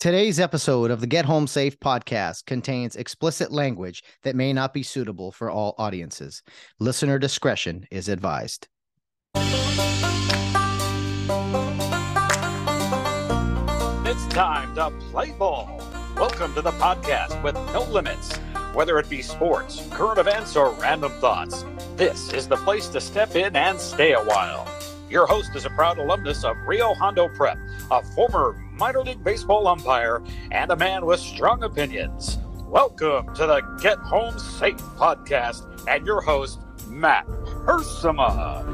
Today's episode of the Get Home Safe podcast contains explicit language that may not be suitable for all audiences. Listener discretion is advised. It's time to play ball. Welcome to the podcast with no limits. Whether it be sports, current events, or random thoughts, this is the place to step in and stay a while. Your host is a proud alumnus of Rio Hondo Prep, a former minor league baseball umpire, and a man with strong opinions. Welcome to the Get Home Safe podcast and your host, Matt Hersema.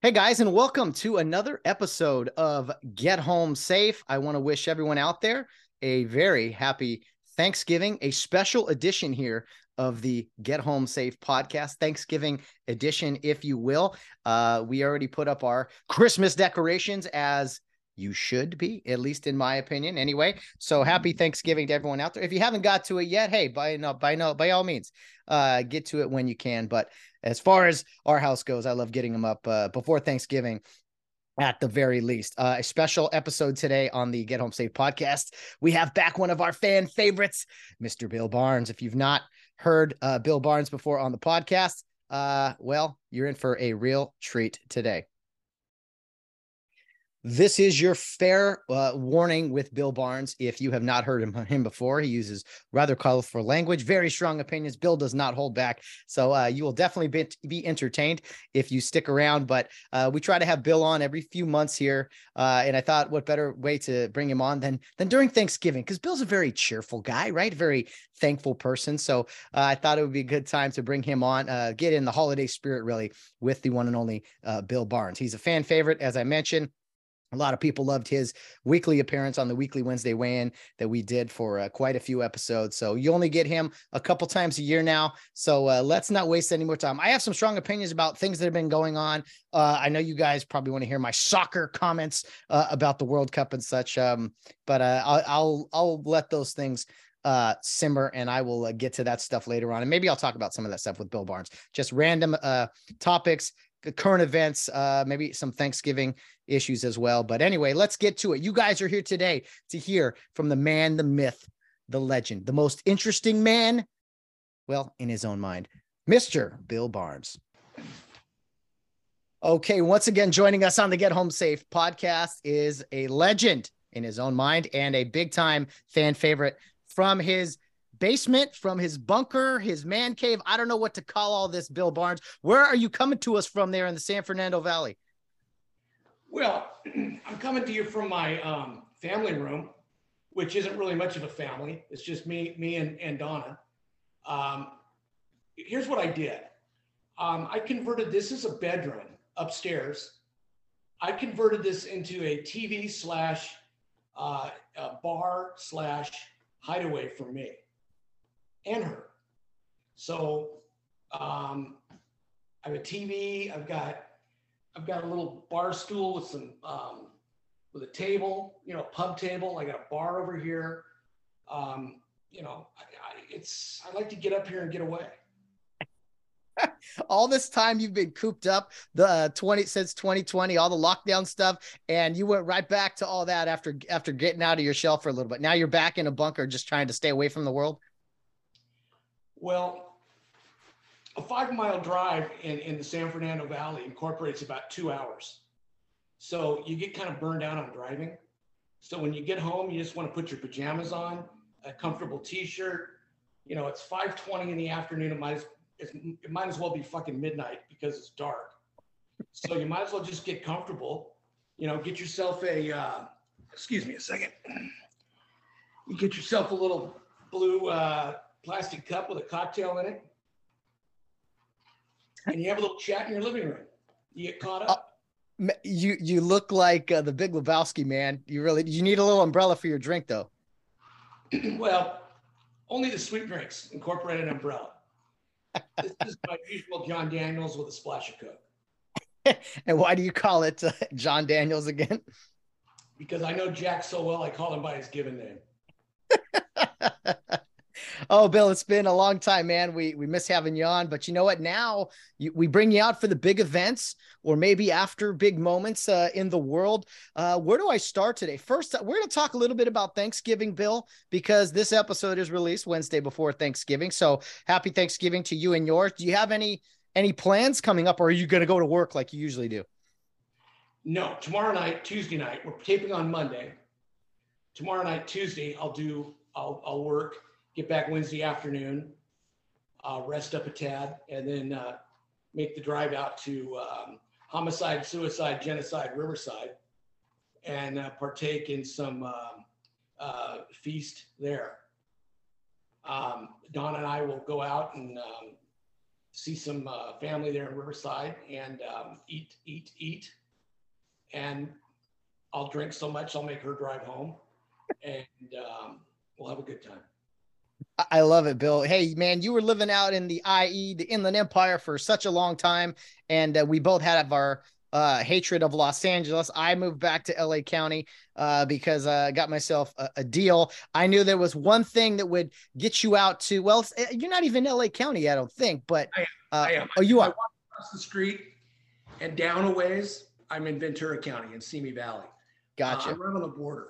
Hey guys, and welcome to another episode of Get Home Safe. I want to wish everyone out there a very happy Thanksgiving, a special edition here of the Get Home Safe podcast, Thanksgiving edition, if you will. Uh, we already put up our Christmas decorations as you should be, at least in my opinion. Anyway, so happy Thanksgiving to everyone out there. If you haven't got to it yet, hey, by no, by no, by all means, uh, get to it when you can. But as far as our house goes, I love getting them up uh, before Thanksgiving at the very least. Uh, a special episode today on the Get Home Safe podcast. We have back one of our fan favorites, Mr. Bill Barnes. If you've not heard uh, Bill Barnes before on the podcast, uh, well, you're in for a real treat today. This is your fair uh, warning with Bill Barnes. If you have not heard him, him before, he uses rather colorful language, very strong opinions. Bill does not hold back. So uh, you will definitely be, be entertained if you stick around. But uh, we try to have Bill on every few months here. Uh, and I thought what better way to bring him on than, than during Thanksgiving? Because Bill's a very cheerful guy, right? Very thankful person. So uh, I thought it would be a good time to bring him on, uh, get in the holiday spirit really with the one and only Bill Barnes. He's a fan favorite, as I mentioned. A lot of people loved his weekly appearance on the weekly Wednesday weigh-in that we did for uh, quite a few episodes. So you only get him a couple times a year now. So uh, let's not waste any more time. I have some strong opinions about things that have been going on. Uh, I know you guys probably want to hear my soccer comments uh, about the World Cup and such, um, but uh, I'll, I'll I'll let those things uh, simmer and I will uh, get to that stuff later on. And maybe I'll talk about some of that stuff with Bill Barnes, just random uh, topics, current events, uh, maybe some Thanksgiving issues as well. But anyway, let's get to it. You guys are here today to hear from the man, the myth, the legend, the most interesting man, well, in his own mind, Mr. Bill Barnes. Okay, once again, joining us on the Get Home Safe podcast is a legend in his own mind and a big time fan favorite from his basement, from his bunker, his man cave. I don't know what to call all this, Bill Barnes. Where are you coming to us from there in the San Fernando Valley? Well, I'm coming to you from my um, family room, which isn't really much of a family. It's just me, me and, and Donna. Um, here's what I did. Um, I converted this as a bedroom upstairs. I converted this into a TV slash uh, bar slash hideaway for me and her. So um, I have a TV. I've got I've got a little bar stool with some um, with a table, you know, pub table. I got a bar over here. Um, you know, I, I, it's I like to get up here and get away. all this time you've been cooped up the uh, 20 since 2020 all the lockdown stuff and you went right back to all that after after getting out of your shell for a little bit now you're back in a bunker just trying to stay away from the world well, a five mile drive in, in the San Fernando Valley incorporates about two hours. So you get kind of burned out on driving. So when you get home, you just want to put your pajamas on, a comfortable t-shirt. You know, it's 5:20 in the afternoon. It might, as, it might as well be fucking midnight because it's dark. So you might as well just get comfortable. You know, get yourself a. Uh, excuse me a second. You get yourself a little blue uh, plastic cup with a cocktail in it, and you have a little chat in your living room. You get caught up. Uh, you you look like uh, the Big Lebowski man. You really you need a little umbrella for your drink though. well, only the sweet drinks incorporate an umbrella. this is my usual John Daniels with a splash of Coke. and why do you call it uh, John Daniels again? Because I know Jack so well, I call him by his given name. oh, Bill, it's been a long time, man. We we miss having you on, but you know what? Now you, we bring you out for the big events, or maybe after big moments uh, in the world. Uh, where do I start today? First, uh, we're going to talk a little bit about Thanksgiving, Bill, because this episode is released Wednesday before Thanksgiving. So happy Thanksgiving to you and yours. Do you have any any plans coming up, or are you going to go to work like you usually do? No, tomorrow night, Tuesday night, we're taping on Monday. Tomorrow night, Tuesday, I'll do, I'll, I'll work, get back Wednesday afternoon, uh, rest up a tad, and then uh, make the drive out to um, homicide, suicide, genocide, Riverside, and uh, partake in some um, uh, feast there. Um, Don and I will go out and um, see some uh, family there in Riverside and um, eat, eat, eat and I'll drink so much I'll make her drive home, and um, we'll have a good time. I love it, Bill. Hey, man, you were living out in the IE, the Inland Empire, for such a long time, and uh, we both had our uh, hatred of Los Angeles. I moved back to LA County uh, because I got myself a, a, deal. I knew there was one thing that would get you out to. Well, eh, you're not even LA County, I don't think, but I am. I am. Oh, you are. I walk across the street and down a ways I'm in Ventura County in Simi Valley. Gotcha. Uh, I'm right on the border.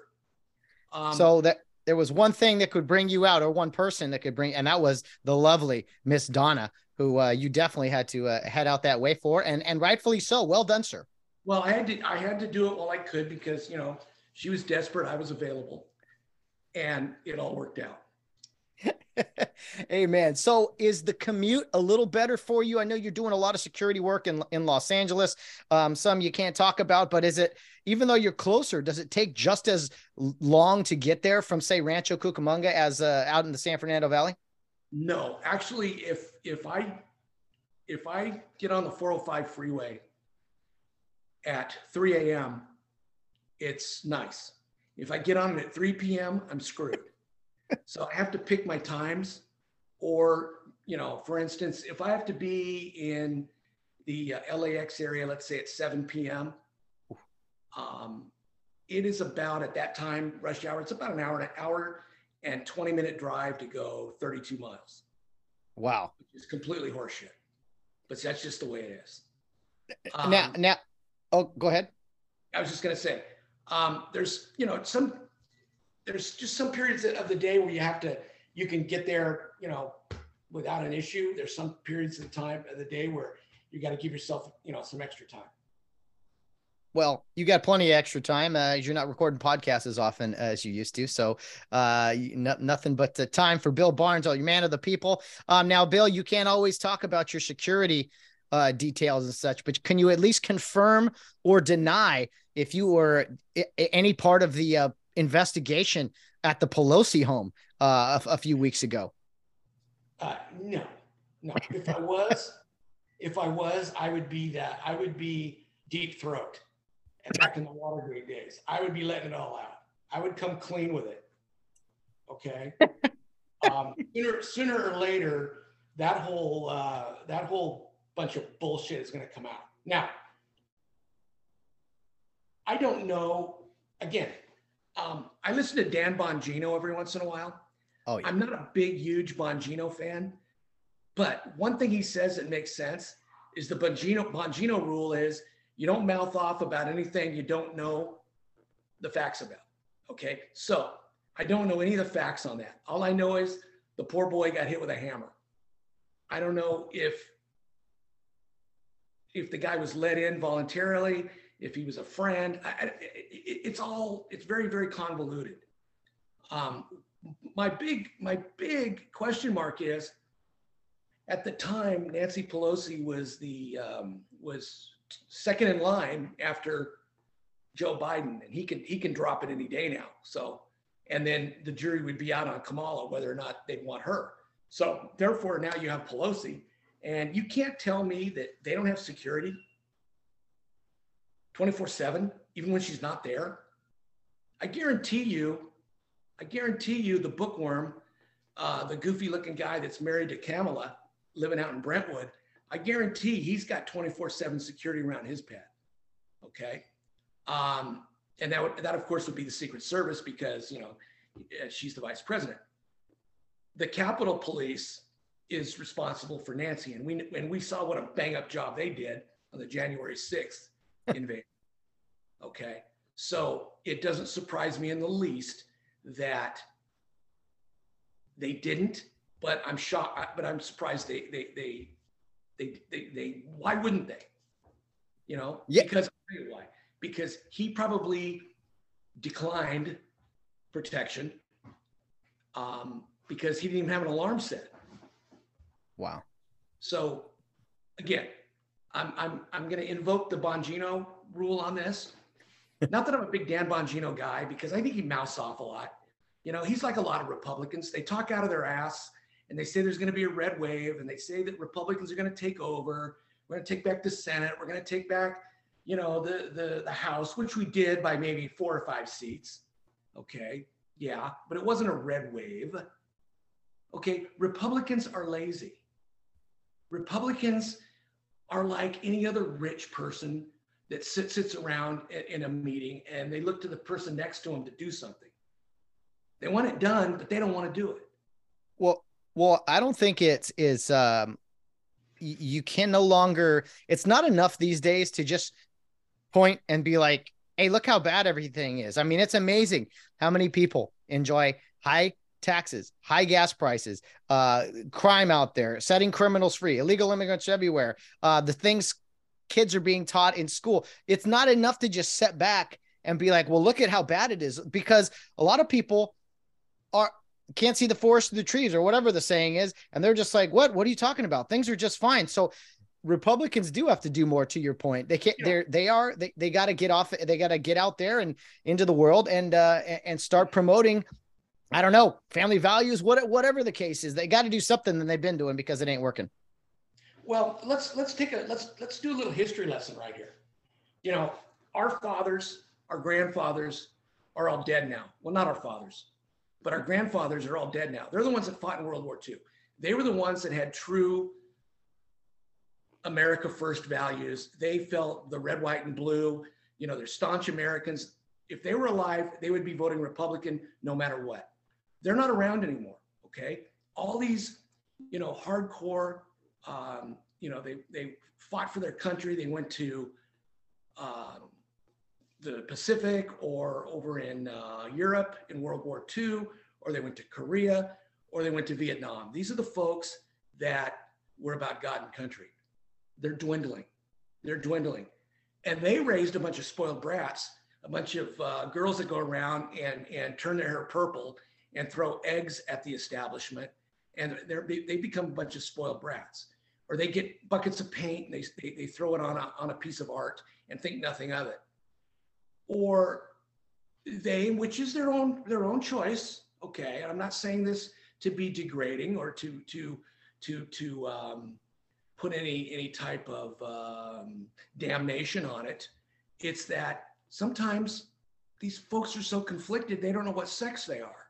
Um, so that there was one thing that could bring you out, or one person that could bring, and that was the lovely Miss Donna, who uh, you definitely had to uh, head out that way for, and and rightfully so. Well done, sir. Well, I had to I had to do it while I could because you know she was desperate, I was available, and it all worked out. Amen. So is the commute a little better for you? I know you're doing a lot of security work in, in Los Angeles. Um, some you can't talk about, but is it, even though you're closer, does it take just as long to get there from say Rancho Cucamonga as uh, out in the San Fernando Valley? No, actually, if, if I, if I get on the 405 freeway at 3 a.m., it's nice. If I get on it at 3 p.m., I'm screwed so I have to pick my times. Or, you know, for instance, if I have to be in the uh, LAX area, let's say at 7 p.m., um, it is about at that time, rush hour, it's about an hour and an hour and 20 minute drive to go 32 miles. Wow. It's completely horseshit. But that's just the way it is. Um, now, now, oh, go ahead. I was just going to say, um, there's, you know, some there's just some periods of the day where you have to you can get there you know without an issue there's some periods of the time of the day where you got to give yourself you know some extra time well, you got plenty of extra time. Uh, you're not recording podcasts as often as you used to, so uh, nothing but the time for Bill Barnes, oh, your man of the people. Um, now, Bill, you can't always talk about your security uh, details and such, but can you at least confirm or deny if you were any part of the uh, investigation at the Pelosi home uh, a, a few weeks ago? Uh, no, no. If I was, if I was, I would be that. I would be deep throat. And back in the Watergate days, I would be letting it all out. I would come clean with it. Okay. um, sooner, sooner or later, that whole uh, that whole bunch of bullshit is going to come out. Now, I don't know. Again, um, I listen to Dan Bongino every once in a while. Oh, yeah. I'm not a big, huge Bongino fan, but one thing he says that makes sense is the Bongino Bongino rule is you don't mouth off about anything you don't know the facts about. Okay, so I don't know any of the facts on that. All I know is the poor boy got hit with a hammer. I don't know if if the guy was let in voluntarily if he was a friend. I, it, it's all it's very very convoluted. Um, my big my big question mark is at the time Nancy Pelosi was the um, was second in line after Joe Biden, and he can he can drop it any day now. So and then the jury would be out on Kamala whether or not they'd want her. So therefore now you have Pelosi, and you can't tell me that they don't have security 24 7, even when she's not there. I guarantee you, I guarantee you the bookworm, uh, the goofy looking guy that's married to Kamala living out in Brentwood, I guarantee he's got 24 7 security around his pad. Okay. Um, and that, would, that, of course, would be the Secret Service because, you know, she's the vice president. the Capitol Police is responsible for Nancy, and we and we saw what a bang up job they did on the January 6th invasion. Okay, so it doesn't surprise me in the least that they didn't, but I'm shocked. But I'm surprised they they they they they, they why wouldn't they? You know, yeah. because I'll tell you why. Because he probably declined protection um, because he didn't even have an alarm set. Wow. So again, I'm I'm I'm going to invoke the Bongino rule on this. Not that I'm a big Dan Bongino guy because I think he mouths off a lot. You know, he's like a lot of Republicans. They talk out of their ass and they say there's going to be a red wave and they say that Republicans are going to take over. We're going to take back the Senate. We're going to take back, you know, the the the House, which we did by maybe four or five seats. Okay, yeah, but it wasn't a red wave. Okay, Republicans are lazy. Republicans are like any other rich person that sits sits around in a meeting and they look to the person next to them to do something. They want it done, but they don't want to do it. Well, well, I don't think it's is um you can no longer it's not enough these days to just point and be like, "Hey, look how bad everything is." I mean, it's amazing how many people enjoy high taxes, high gas prices, uh, crime out there, setting criminals free, illegal immigrants everywhere, uh, the things kids are being taught in school. It's not enough to just set back and be like, well, look at how bad it is, because a lot of people are can't see the forest through the trees or whatever the saying is, and they're just like, what? What are you talking about? Things are just fine. So Republicans do have to do more to your point. They can't, they're, they are, they, they got to get off, they got to get out there and into the world and, uh, and start promoting I don't know, family values, what, whatever the case is, they got to do something than they've been doing because it ain't working. Well, let's let's take a let's let's do a little history lesson right here. You know, our fathers, our grandfathers are all dead now. Well, not our fathers, but our grandfathers are all dead now. They're the ones that fought in World War II. They were the ones that had true America first values. They felt the red, white, and blue. You know, they're staunch Americans. If they were alive, they would be voting Republican no matter what. They're not around anymore. Okay. All these, you know, hardcore, um, you know, they, they fought for their country. They went to um, the Pacific or over in uh, Europe in World War II, or they went to Korea, or they went to Vietnam. These are the folks that were about God and country. They're dwindling. They're dwindling. And they raised a bunch of spoiled brats, a bunch of uh, girls that go around and, and turn their hair purple and throw eggs at the establishment, and they they become a bunch of spoiled brats. Or they get buckets of paint and they, they, they throw it on a, on a piece of art and think nothing of it. Or they, which is their own their own choice. Okay, I'm not saying this to be degrading or to to to to um, put any any type of um, damnation on it. It's that sometimes these folks are so conflicted they don't know what sex they are.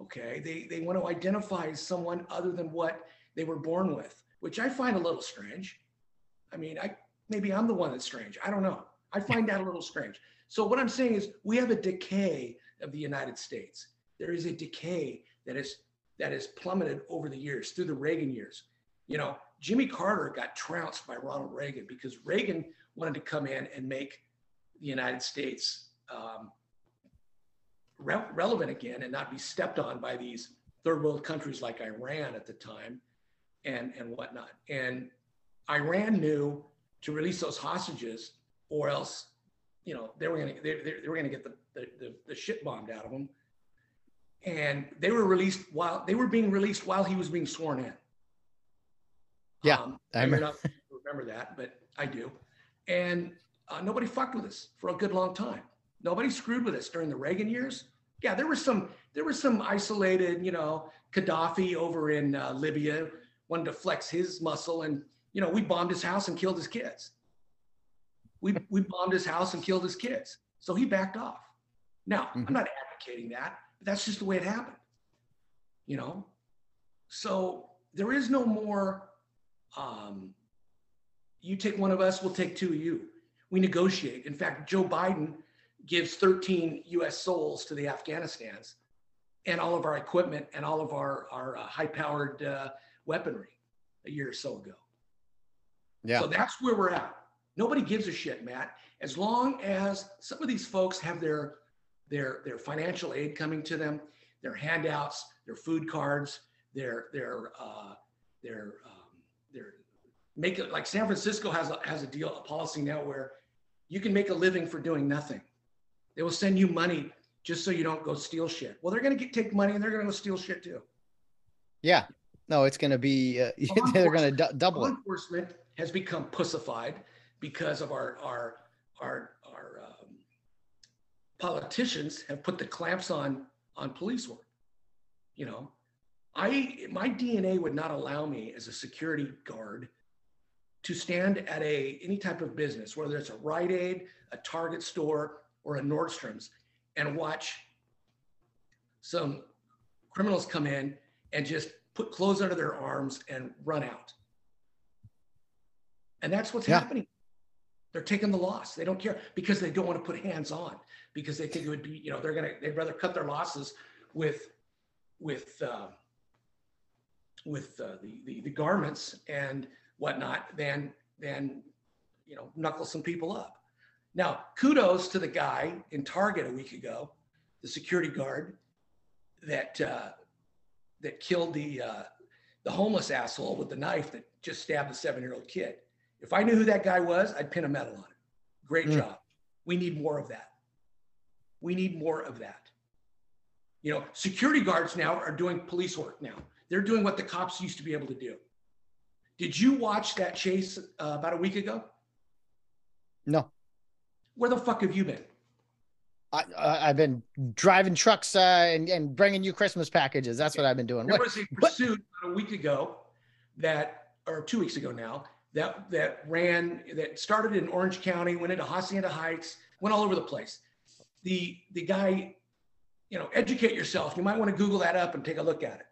Okay, they they want to identify as someone other than what they were born with, which I find a little strange. I mean, I maybe I'm the one that's strange. I don't know. I find that a little strange. So what I'm saying is we have a decay of the United States. There is a decay that is that has plummeted over the years through the Reagan years. You know, Jimmy Carter got trounced by Ronald Reagan because Reagan wanted to come in and make the United States um, re- relevant again and not be stepped on by these third world countries like Iran at the time and, and whatnot. And Iran knew to release those hostages or else, you know, they were going to, they, they, were going to get the, the, the, the shit bombed out of them. And they were released while they were being released while he was being sworn in. Yeah. Um, I remember, not remember that, but I do. And uh, nobody fucked with us for a good long time. Nobody screwed with us during the Reagan years. Yeah, there was some there was some isolated, you know, Gaddafi over in uh, Libya wanted to flex his muscle, and you know, we bombed his house and killed his kids. We we bombed his house and killed his kids, so he backed off. Now, mm-hmm. I'm not advocating that, but that's just the way it happened. You know, so there is no more. Um, you take one of us, we'll take two of you. We negotiate. In fact, Joe Biden gives 13 US souls to the Afghanistans and all of our equipment and all of our, our uh, high powered uh, weaponry a year or so ago. Yeah. So that's where we're at. Nobody gives a shit, Matt. As long as some of these folks have their their their financial aid coming to them, their handouts, their food cards, their their uh, their um, their make it like San Francisco has a, has a deal a policy now where you can make a living for doing nothing. They will send you money just so you don't go steal shit. Well, they're going to take money and they're going to go steal shit too. Yeah. No, it's going to be uh, they're going to d- double Law it. enforcement has become pussified because of our our our our um, politicians have put the clamps on on police work. You know, I my DNA would not allow me as a security guard to stand at a any type of business, whether it's a Rite Aid, a Target store, or a Nordstrom's, and watch some criminals come in and just put clothes under their arms and run out. And that's what's Yeah. happening. They're taking the loss. They don't care because they don't want to put hands on because they think it would be, you know, they're gonna they'd rather cut their losses with with uh, with uh, the, the the garments and whatnot than than you know knuckle some people up. Now, kudos to the guy in Target a week ago, the security guard that uh, that killed the uh, the homeless asshole with the knife that just stabbed the seven year old kid. If I knew who that guy was, I'd pin a medal on him. Great Mm. job. We need more of that. We need more of that. You know, security guards now are doing police work now. They're doing what the cops used to be able to do. Did you watch that chase uh, about a week ago? No, Where the fuck have you been? I, I've been driving trucks uh, and and bringing you Christmas packages. That's what I've been doing. There What, was a what- pursuit about a week ago that, or two weeks ago now, that that ran that started in Orange County, went into Hacienda Heights, went all over the place. The the guy, you know, educate yourself. You might want to Google that up and take a look at it.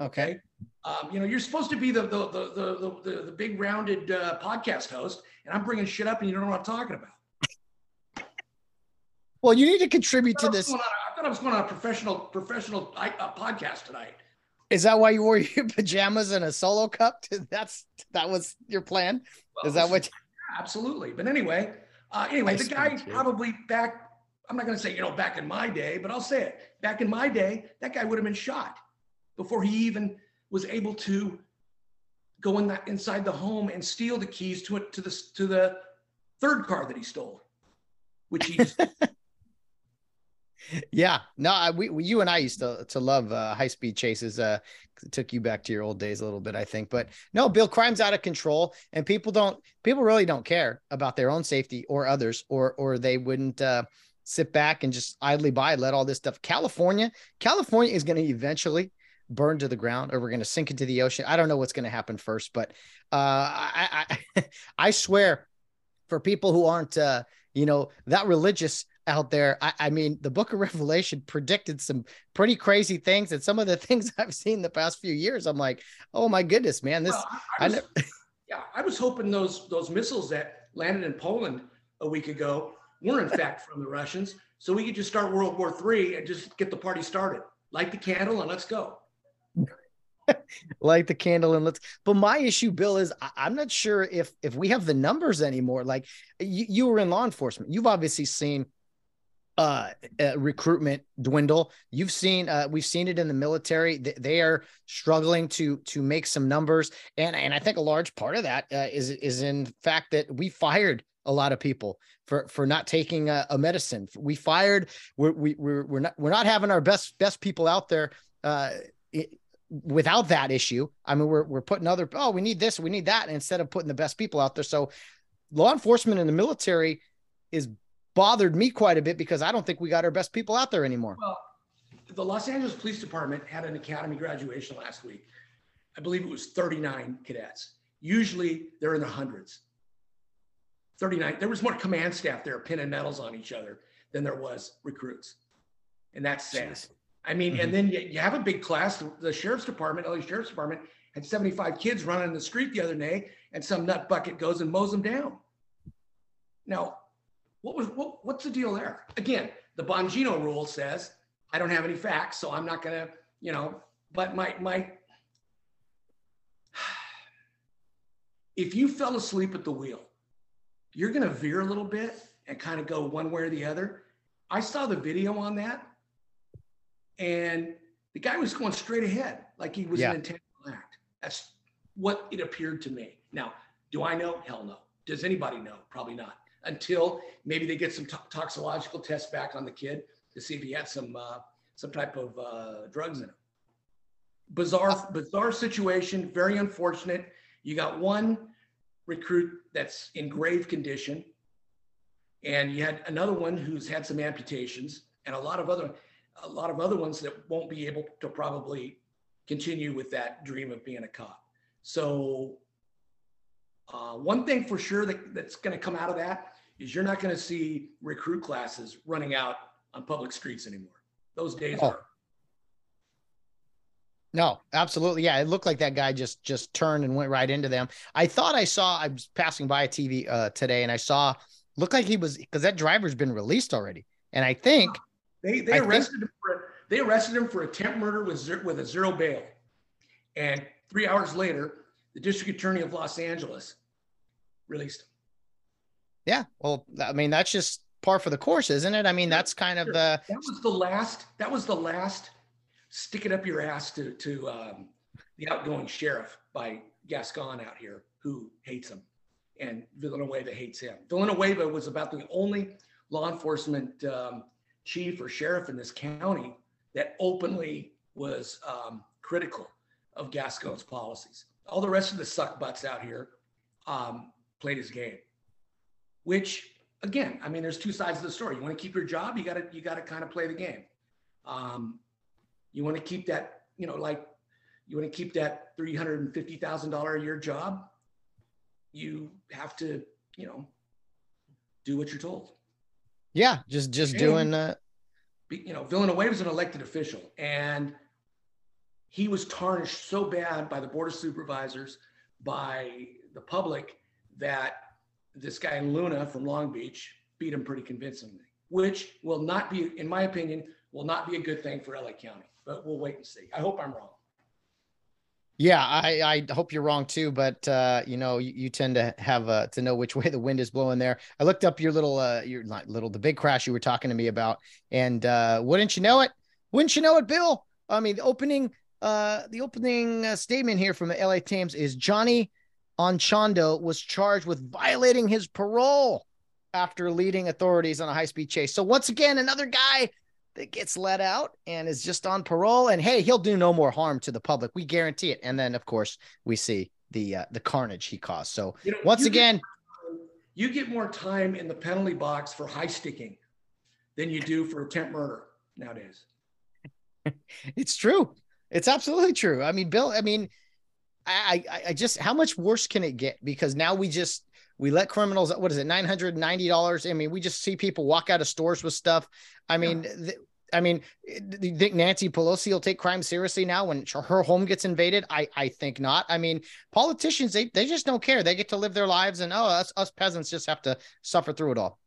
okay. Um, you know, you're supposed to be the the the the, the, the big rounded uh, podcast host, and I'm bringing shit up and you don't know what I'm talking about. Well, you need to contribute to thought, I, was this. on, I thought I was going on a professional professional uh, podcast tonight. Is that why you wore your pajamas and a solo cup? That's that was your plan. Well, Is that what? Absolutely. But anyway, uh, anyway, Nice the guy probably back, I'm not going to say, you know, back in my day, but I'll say it. Back in my day, that guy would have been shot before he even was able to go in that inside the home and steal the keys to it to the to the third car that he stole, which he just Yeah. No, I, we, we you and I used to to love uh, high speed chases. Uh, took you back to your old days a little bit, I think. But no, Bill, crime's out of control, and people don't people really don't care about their own safety or others, or or they wouldn't uh, sit back and just idly by let all this stuff. California, California is going to eventually burn to the ground, or we're going to sink into the ocean. I don't know what's going to happen first, but uh, I, I I swear, for people who aren't uh, you know that religious out there. I, I mean, the book of Revelation predicted some pretty crazy things, and some of the things I've seen the past few years, I'm like, oh my goodness, man, this. Well, I, I was, yeah, I was hoping those those missiles that landed in Poland a week ago were in fact from the Russians, so we could just start World War III and just get the party started. Light the candle and let's go. light the candle and let's but my issue bill is I, i'm not sure if if we have the numbers anymore like you, you were in law enforcement you've obviously seen uh, uh recruitment dwindle you've seen uh we've seen it in the military Th- they are struggling to to make some numbers and and i think a large part of that uh, is is in fact that we fired a lot of people for for not taking a, a medicine we fired we're we, we're we're not we're not having our best best people out there uh it, without that issue. I mean, we're we're putting other oh, we need this, we need that, instead of putting the best people out there. So law enforcement and the military is bothered me quite a bit because I don't think we got our best people out there anymore. Well, the Los Angeles Police Department had an academy graduation last week. I believe it was 39 cadets. Usually they're in the hundreds. 39. There was more command staff there pinning medals on each other than there was recruits. And that's sad. Jeez. I mean, Mhm. and then you, you have a big class. The, the sheriff's department, LA Sheriff's Department, had 75 kids running in the street the other day, and some nut bucket goes and mows them down. Now, what was what, what's the deal there? Again, the Bongino rule says I don't have any facts, so I'm not gonna, you know, but my my if you fell asleep at the wheel, you're gonna veer a little bit and kind of go one way or the other. I saw the video on that, and the guy was going straight ahead, like he was Yeah. an intentional act. That's what it appeared to me. Now, do I know? Hell no. Does anybody know? Probably not. Until maybe they get some to- toxicological tests back on the kid to see if he had some uh, some type of uh, drugs in him. Bizarre, bizarre situation. Very unfortunate. You got one recruit that's in grave condition, and you had another one who's had some amputations, and a lot of other a lot of other ones that won't be able to probably continue with that dream of being a cop. So, uh, one thing for sure that, that's going to come out of that is you're not going to see recruit classes running out on public streets anymore. Those days Oh. are. No, absolutely. Yeah, it looked like that guy just just turned and went right into them. I thought I saw. I was passing by a TV uh, today, and I saw looked like he was because that driver's been released already. And I think They they I think- arrested him for they arrested him for attempt murder with zero, with a zero bail, and three hours later, the district attorney of Los Angeles released him. Yeah, well, I mean that's just par for the course, isn't it? I mean that's kind of the That was the last. That was the last. Stick it up your ass to to um, the outgoing sheriff by Gascon out here who hates him, and Villanueva hates him. Villanueva was about the only law enforcement um, chief or sheriff in this county that openly was um, critical of Gascon's policies. All the rest of the suck butts out here um, played his game, which again, I mean, there's two sides of the story. You want to keep your job, you got to you got to kind of play the game. Um, you want to keep that, you know, like you want to keep that three hundred and fifty thousand dollar a year job. You have to, you know, do what you're told. yeah, just just And- doing uh, You know, Villanueva was an elected official, and he was tarnished so bad by the board of supervisors, by the public, that this guy Luna from Long Beach beat him pretty convincingly, which will not be, in my opinion, will not be a good thing for LA County. But we'll wait and see. I hope I'm wrong. Yeah, I, I hope you're wrong too, but uh, you know, you, you tend to have uh, to know which way the wind is blowing there. I looked up your little uh your not little the big crash you were talking to me about, and uh wouldn't you know it? Wouldn't you know it, Bill? I mean, the opening uh the opening uh, statement here from the LA Times is Johnny Anchondo was charged with violating his parole after leading authorities on a high-speed chase. So once again, another guy that gets let out and is just on parole. And hey he'll do no more harm to the public. We guarantee it. And then of course we see the uh, the carnage he caused. So You know, once you get- again you get more time in the penalty box for high sticking than you do for attempt murder nowadays. it's true. It's absolutely true. I mean bill i mean I, I i just how much worse can it get because now we just we let criminals what is it $990 i mean we just see people walk out of stores with stuff i mean th- I mean, do you think Nancy Pelosi will take crime seriously now when her home gets invaded? I, I think not. I mean, politicians they, they just don't care. They get to live their lives, and oh, us us peasants just have to suffer through it all.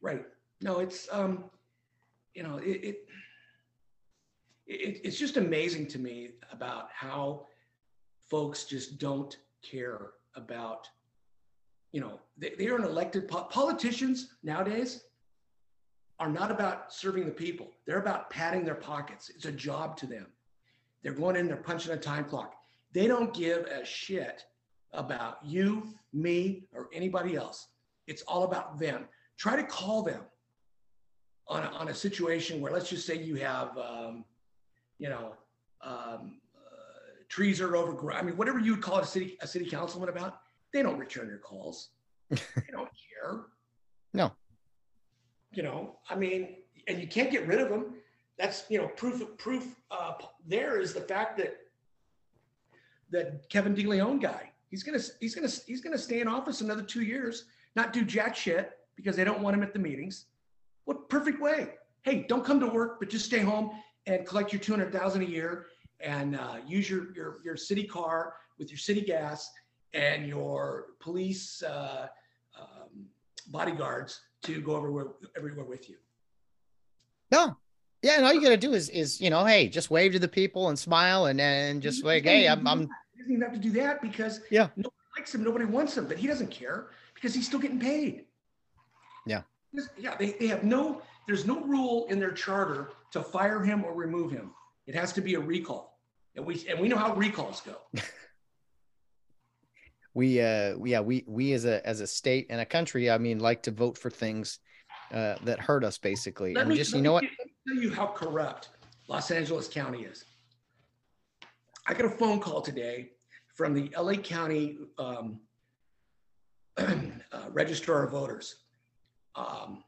Right. No, it's um, you know, it, it, it it's just amazing to me about how folks just don't care about, you know, they, they are an elected po- politicians nowadays are not about serving the people. They're about padding their pockets. It's a job to them. They're going in, they're punching a time clock. They don't give a shit about you, me, or anybody else. It's all about them. Try to call them on a, on a situation where let's just say you have, um, you know, um, trees are overgrown. I mean, whatever you would call a city a city councilman about, they don't return your calls. they don't care. No. You know, I mean, and you can't get rid of them. That's you know proof proof uh, there is the fact that that Kevin DeLeon guy he's gonna he's gonna he's gonna stay in office another two years, not do jack shit because they don't want him at the meetings. What perfect way? Hey, don't come to work, but just stay home and collect your two hundred thousand a year and uh, use your, your your city car with your city gas and your police uh, um, bodyguards to go everywhere everywhere with you. No, Yeah, and all you got to do is is you know, hey, just wave to the people and smile and and just like, hey, I'm I'm. He doesn't even have to do that because yeah, nobody likes him, nobody wants him, but he doesn't care because he's still getting paid. Yeah. Yeah, they, they have no, there's no rule in their charter to fire him or remove him. It has to be a recall. And we and we know how recalls go. we uh yeah, we we as a as a state and a country, I mean, like to vote for things uh that hurt us basically. Let and me, just you know what? tell you how corrupt Los Angeles County is. I got a phone call today from the LA County um, uh, Registrar of Voters. Um,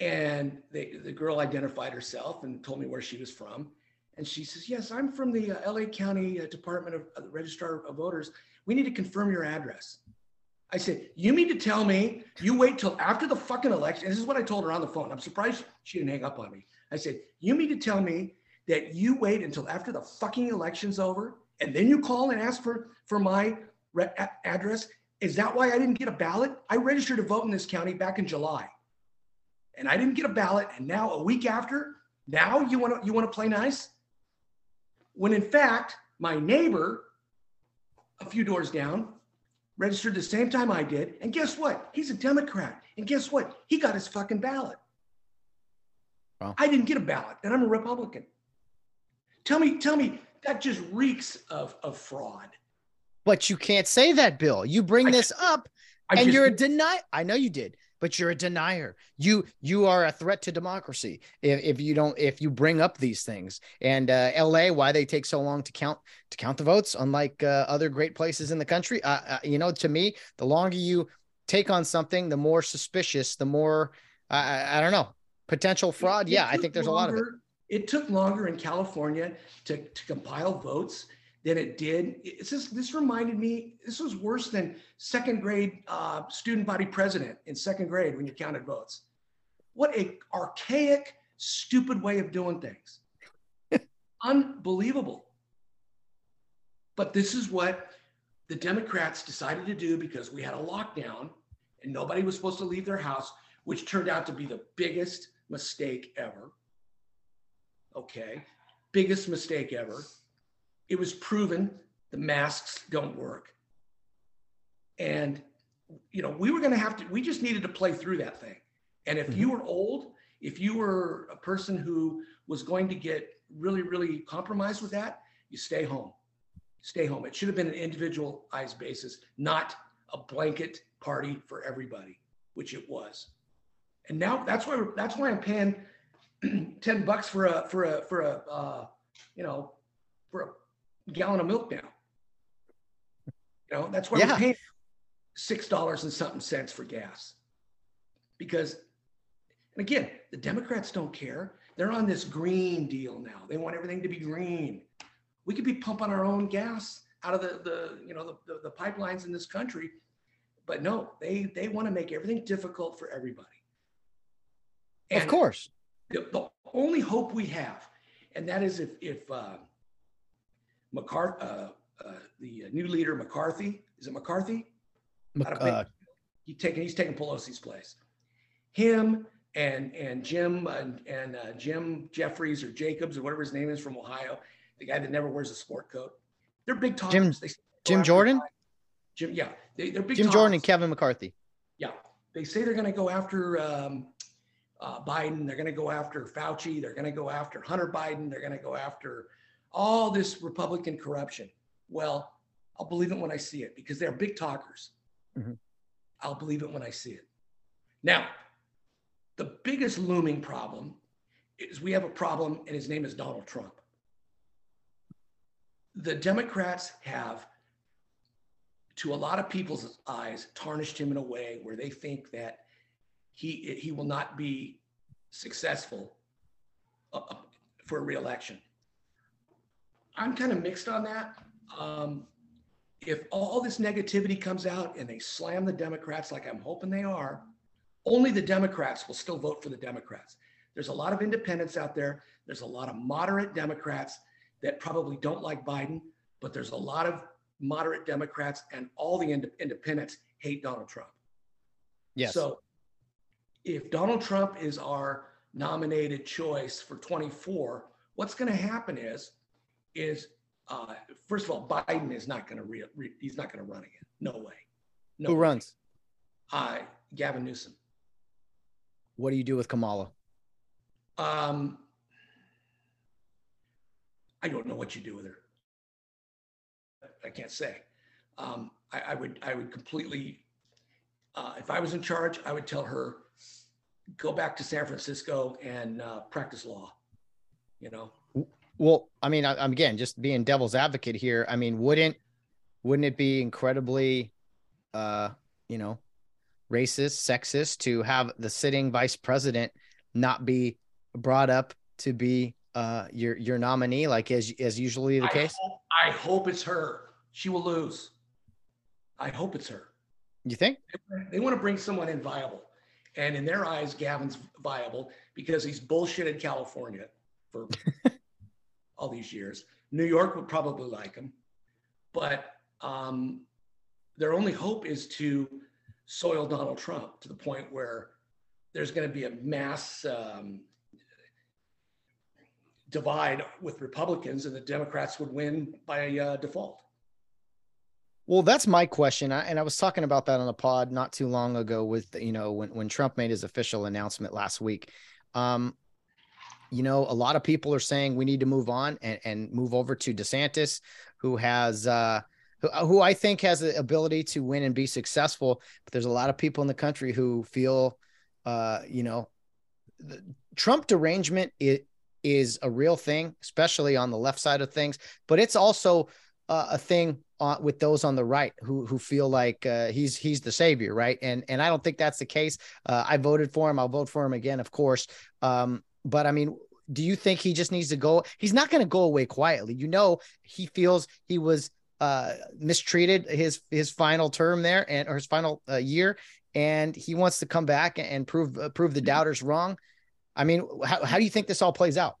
and they, the girl identified herself and told me where she was from. And she says, Yes, I'm from the uh, LA County uh, Department of uh, Registrar of Voters. We need to confirm your address. I said, You mean to tell me you wait till after the fucking election? This is what I told her on the phone. I'm surprised she didn't hang up on me. I said, You mean to tell me that you wait until after the fucking election's over and then you call and ask for, for my re- address? Is that why I didn't get a ballot? I registered to vote in this county back in July. And I didn't get a ballot. And now a week after, now you want to you want to play nice? When in fact, my neighbor, a few doors down, registered the same time I did. And guess what? He's a Democrat. And guess what? He got his fucking ballot. Wow. I didn't get a ballot, and I'm a Republican. Tell me, tell me, that just reeks of, of fraud. But you can't say that, Bill. You bring I- this up I and just- you're a deny. I know you did, but you're a denier. You you are a threat to democracy if, if you don't if you bring up these things. And uh, L.A. why they take so long to count to count the votes, unlike uh, other great places in the country. Uh, uh, you know, to me, the longer you take on something, the more suspicious, the more I don't know potential fraud. It Yeah, I think there's a lot of it. It took longer in California to, to compile votes than it did. It's just, this reminded me, this was worse than second grade uh, student body president in second grade when you counted votes. What a archaic, stupid way of doing things. Unbelievable. But this is what the Democrats decided to do because we had a lockdown and nobody was supposed to leave their house, which turned out to be the biggest mistake ever. Okay. Biggest mistake ever. It was proven the masks don't work. And, you know, we were going to have to, we just needed to play through that thing. And if you were old, if you were a person who was going to get really, really compromised with that, you stay home. Stay home. It should have been an individualized basis, not a blanket party for everybody, which it was. And now that's why we're, that's why I'm paying ten bucks for a for a for a uh, you know for a gallon of milk now. You know that's why Yeah. we're paying six dollars and something cents for gas because and again the Democrats don't care. They're on this green deal now. They want everything to be green. We could be pumping our own gas out of the the you know the, the, the pipelines in this country, but no, they they want to make everything difficult for everybody. Of course. the, the only hope we have, and that is if if uh, McCarthy, uh, uh, the new leader McCarthy, is it McCarthy? Mc- Out of Pitt- uh, He taking he's taking Pelosi's place. Him and and Jim and, and uh, Jim Jeffries or Jacobs or whatever his name is from Ohio, the guy that never wears a sport coat. They're big talkers. Jim- Jim Jordan? Jim, yeah, they, they're big. Jim Jordan and. Kevin McCarthy. Yeah, they say they're going to go after um, uh, Biden. They're going to go after Fauci. They're going to go after Hunter Biden. They're going to go after all this Republican corruption. Well, I'll believe it when I see it because they're big talkers. Mhm. I'll believe it when I see it. Now, the biggest looming problem is we have a problem, and his name is Donald Trump. The Democrats have to a lot of people's eyes, tarnished him in a way where they think that he he will not be successful uh, uh, for a reelection. I'm kind of mixed on that. Um, if all this negativity comes out and they slam the Democrats like I'm hoping they are, only the Democrats will still vote for the Democrats. There's a lot of independents out there. There's a lot of moderate Democrats that probably don't like Biden, but there's a lot of moderate Democrats and all the ind- independents hate Donald Trump. Yes. So if Donald Trump is our nominated choice for 24, what's going to happen is, is uh, first of all, Biden is not going to re, re, he's not going to run again. No way. No Who way. runs? Uh, Gavin Newsom. What do you do with Kamala? Um, I don't know what you do with her. I can't say. Um, I, I would I would completely uh, if I was in charge, I would tell her go back to San Francisco and uh, practice law. You know. Well, I mean, I, I'm again just being devil's advocate here. I mean, wouldn't wouldn't it be incredibly, uh, you know, racist, sexist to have the sitting vice president not be brought up to be uh your your nominee, like as as usually the I case? Hope, I hope it's her. She will lose. I hope it's her. You think? They want to bring someone in viable. And in their eyes, Gavin's viable because he's bullshitted California for all these years. New York would probably like him. But um, their only hope is to soil Donald Trump to the point where there's going to be a mass um, divide with Republicans and the Democrats would win by uh, default. Well, that's my question, I, and I was talking about that on a pod not too long ago. With you know when when Trump made his official announcement last week, um, you know a lot of people are saying we need to move on and, and move over to DeSantis, who has uh, who, who I think has the ability to win and be successful. But there's a lot of people in the country who feel, uh, you know, the, Trump derangement is a real thing, especially on the left side of things. But it's also uh, a thing uh, with those on the right who who feel like uh, he's he's the savior, right? And and I don't think that's the case. Uh, I voted for him. I'll vote for him again, of course. Um, but I mean, do you think he just needs to go? He's not going to go away quietly. You know, he feels he was uh, mistreated his his final term there and or his final uh, year, and he wants to come back and prove uh, prove the doubters wrong. I mean, how how do you think this all plays out?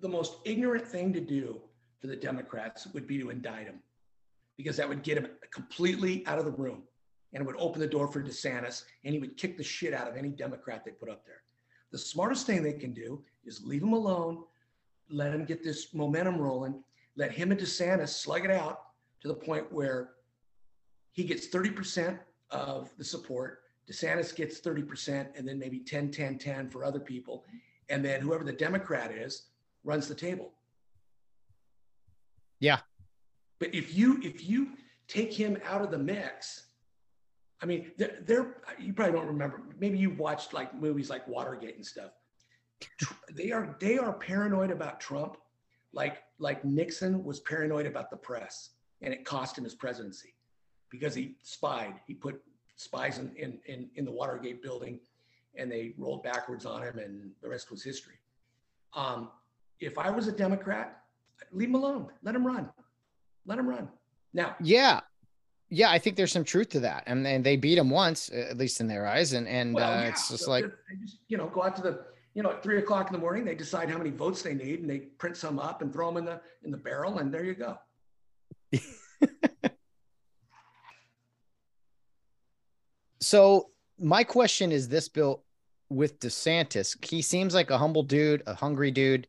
The most ignorant thing to do for the Democrats would be to indict him because that would get him completely out of the room and it would open the door for DeSantis and he would kick the shit out of any Democrat they put up there. The smartest thing they can do is leave him alone, let him get this momentum rolling, let him and DeSantis slug it out to the point where he gets 30% of the support, DeSantis gets 30%, and then maybe 10, 10, 10 for other people. And then whoever the Democrat is runs the table. Yeah. But if you if you take him out of the mix, I mean, they're, they're you probably don't remember. Maybe you've watched like movies like Watergate and stuff. They are they are paranoid about Trump, like like Nixon was paranoid about the press, and it cost him his presidency because he spied. He put spies in in in, in the Watergate building, and they rolled backwards on him, and the rest was history. Um, if I was a Democrat, leave him alone. Let him run. Let him run. Now, yeah, yeah, I think there's some truth to that, and and they beat him once, at least in their eyes, and and well, uh, it's just so like just, you know go out to the you know at three o'clock in the morning they decide how many votes they need and they print some up and throw them in the in the barrel and there you go. so. My question is this, Bill, with DeSantis, he seems like a humble dude, a hungry dude.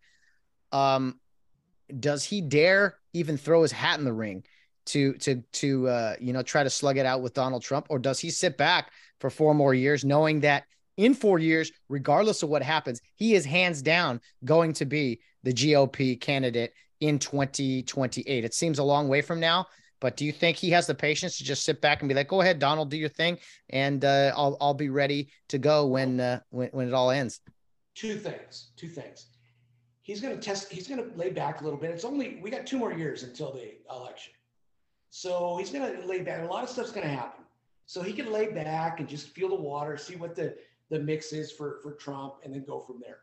Um, does he dare even throw his hat in the ring to to to uh, you know try to slug it out with Donald Trump, or does he sit back for four more years, knowing that in four years, regardless of what happens, he is hands down going to be the GOP candidate in 2028? It seems a long way from now, but do you think he has the patience to just sit back and be like, "Go ahead, Donald, do your thing, and uh, I'll I'll be ready to go when uh, when when it all ends"? Two things. Two things. He's going to test. He's going to lay back a little bit. It's only we got two more years until the election, so he's going to lay back. A lot of stuff's going to happen, so he can lay back and just feel the water, see what the the mix is for for Trump, and then go from there.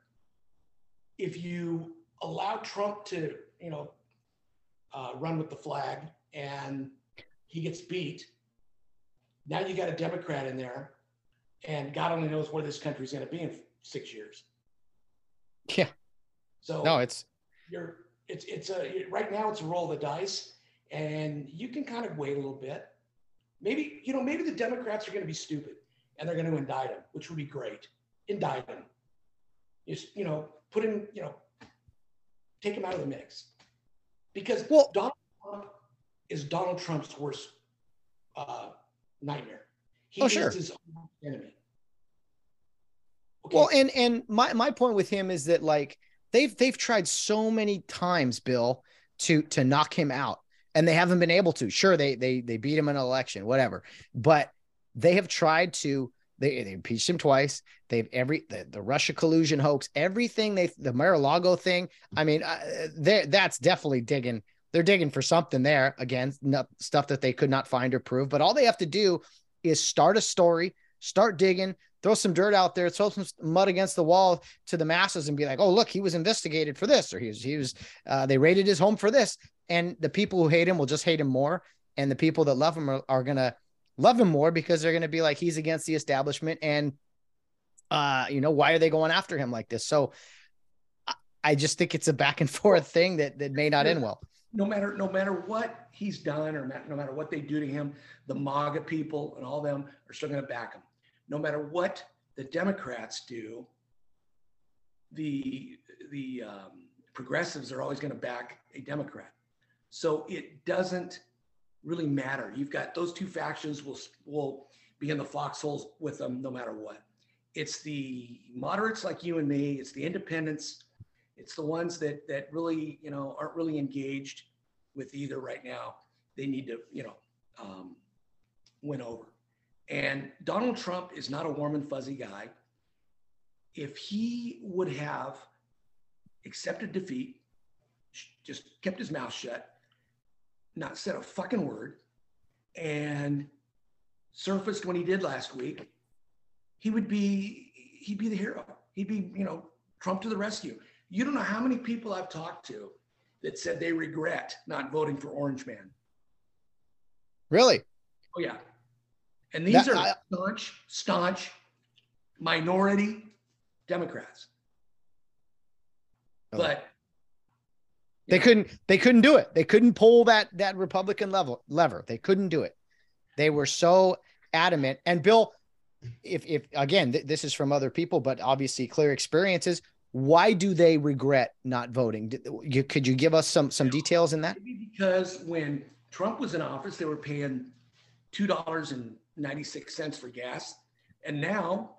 If you allow Trump to, you know, uh, run with the flag and he gets beat, now you got a Democrat in there, and God only knows where this country's going to be in six years. Yeah. So No, it's you're it's it's a right now it's a roll of the dice, and you can kind of wait a little bit. Maybe you know maybe the Democrats are going to be stupid and they're going to indict him, which would be great. Indict him. Just you know, put him, you know, take him out of the mix because Well- Donald Trump is Donald Trump's worst uh, nightmare. He Oh, is sure. his own enemy. Okay. Well, and and my my point with him is that like they've they've tried so many times, Bill, to to knock him out, and they haven't been able to. Sure, they they they beat him in an election, whatever, but they have tried to. They, they impeached him twice. They've every the, the Russia collusion hoax, everything they the Mar-a-Lago thing. I mean, uh, that's definitely digging. They're digging for something there. Again, not, stuff that they could not find or prove. But all they have to do is start a story, start digging, throw some dirt out there, throw some mud against the wall to the masses, and be like, "Oh, look, he was investigated for this, or he was he was uh, they raided his home for this." And the people who hate him will just hate him more, and the people that love him are, are gonna love him more because they're gonna be like, he's against the establishment, and uh, you know, why are they going after him like this? So. I- I just think it's a back and forth thing that that may not end well. no matter no matter what he's done or no matter what they do to him, the MAGA people and all them are still going to back him. No matter what the Democrats do, the the um, progressives are always going to back a Democrat. So it doesn't really matter. You've got those two factions will will be in the foxholes with them no matter what. It's the moderates like you and me. It's the independents. It's the ones that that really you know aren't really engaged with either right now. They need to you know um, win over. And Donald Trump is not a warm and fuzzy guy. If he would have accepted defeat, just kept his mouth shut, not said a fucking word, and surfaced when he did last week, he would be he'd be the hero. He'd be you know Trump to the rescue. You don't know how many people I've talked to that said they regret not voting for Orange Man. Really? Oh yeah, and these That- are I- staunch, staunch minority Democrats. Oh. But They couldn't they couldn't do it. They couldn't pull that that Republican level lever. They couldn't do it. They were so adamant. And Bill, if if again, th- this is from other people, but obviously clear experiences. Why do they regret not voting? Did- You, could you give us some some details in that? because when Trump was in office, they were paying two dollars and ninety six cents for gas, and now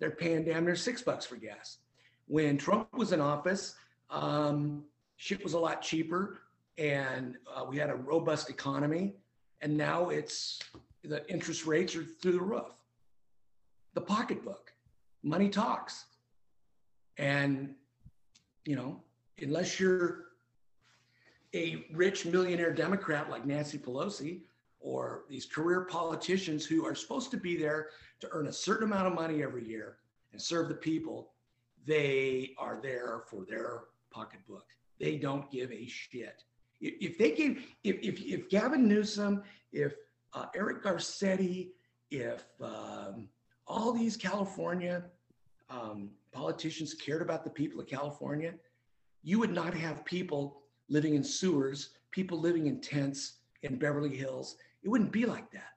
they're paying damn near six bucks for gas. When Trump was in office, um, shit was a lot cheaper, and uh, we had a robust economy. And now it's the interest rates are through the roof. The pocketbook, money talks, and you know, unless you're a rich millionaire Democrat like Nancy Pelosi or these career politicians who are supposed to be there to earn a certain amount of money every year and serve the people, they are there for their pocketbook. They don't give a shit. If, if they gave, if, if, if Gavin Newsom, if uh, Eric Garcetti, if um, all these California um, politicians cared about the people of California, you would not have people living in sewers, people living in tents in Beverly Hills. It wouldn't be like that.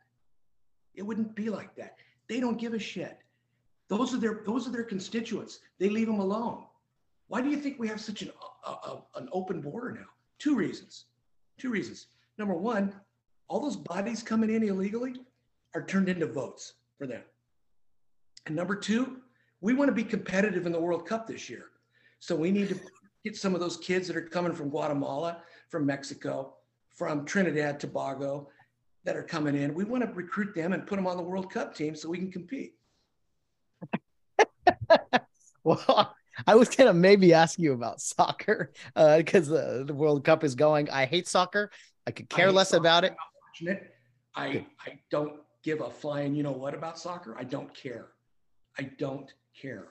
It wouldn't be like that. They don't give a shit. Those are their those are their constituents. They leave them alone. Why do you think we have such an a, a- an open border now? Two reasons. Two reasons. Number one, all those bodies coming in illegally are turned into votes for them. And number two, we want to be competitive in the World Cup this year. So we need to get some of those kids that are coming from Guatemala, from Mexico, from Trinidad, Tobago, that are coming in. We want to recruit them and put them on the World Cup team so we can compete. Well, I was gonna maybe ask you about soccer uh, because the, uh, the World Cup is going. I hate soccer. I could care hate less soccer. about it. I'm not watching it. I Good. I don't give a flying you know what about soccer. I don't care. I don't care.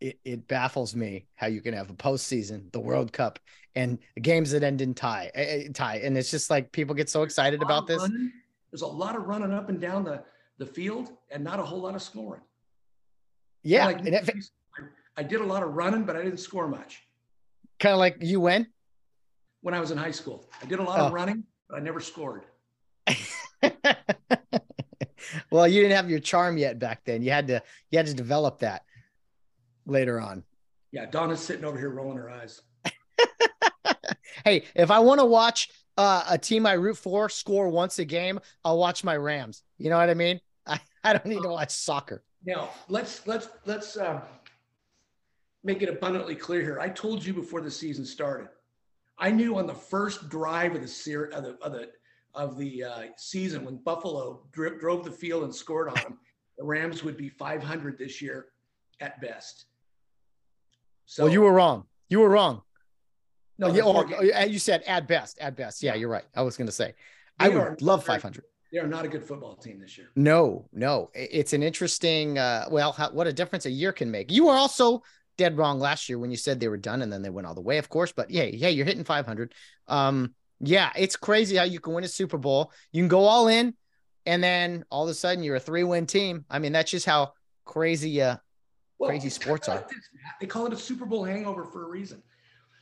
it, it baffles me how you can have a postseason, the World Cup, and games that end in tie, eh, eh tie, and it's just like people get so excited lot about this. running. There's a lot of running up and down the, the field and not a whole lot of scoring. Yeah, Like, and it, I, did a lot of running, but I didn't score much kind of like you win. when I was in high school. I did a lot Oh. of running, but I never scored. well, you didn't have your charm yet back then. You had to you had to develop that later on. Yeah, Donna's sitting over here rolling her eyes. hey, if I want to watch uh, a team I root for score once a game, I'll watch my Rams. You know what I mean? I, I don't need to watch soccer. Now let's let's let's uh, make it abundantly clear here. I told you before the season started. I knew on the first drive of the ser- of the of the, of the uh, season when Buffalo dri- drove the field and scored on them, the Rams would be 500 this year at best. So well, you were wrong. You were wrong. No, yeah, or, oh, you said at best, at best. Yeah, you're right. I was going to say, I would love 500. They are not a good football team this year. No, no. It's an interesting. Uh, well, how, what a difference a year can make. You were also dead wrong last year when you said they were done and then they went all the way, of course. But yeah, yeah, you're hitting 500. Um, yeah, it's crazy how you can win a Super Bowl. You can go all in, and then all of a sudden you're a three win team. I mean, that's just how crazy, uh, well, crazy sports are. They call it a Super Bowl hangover for a reason.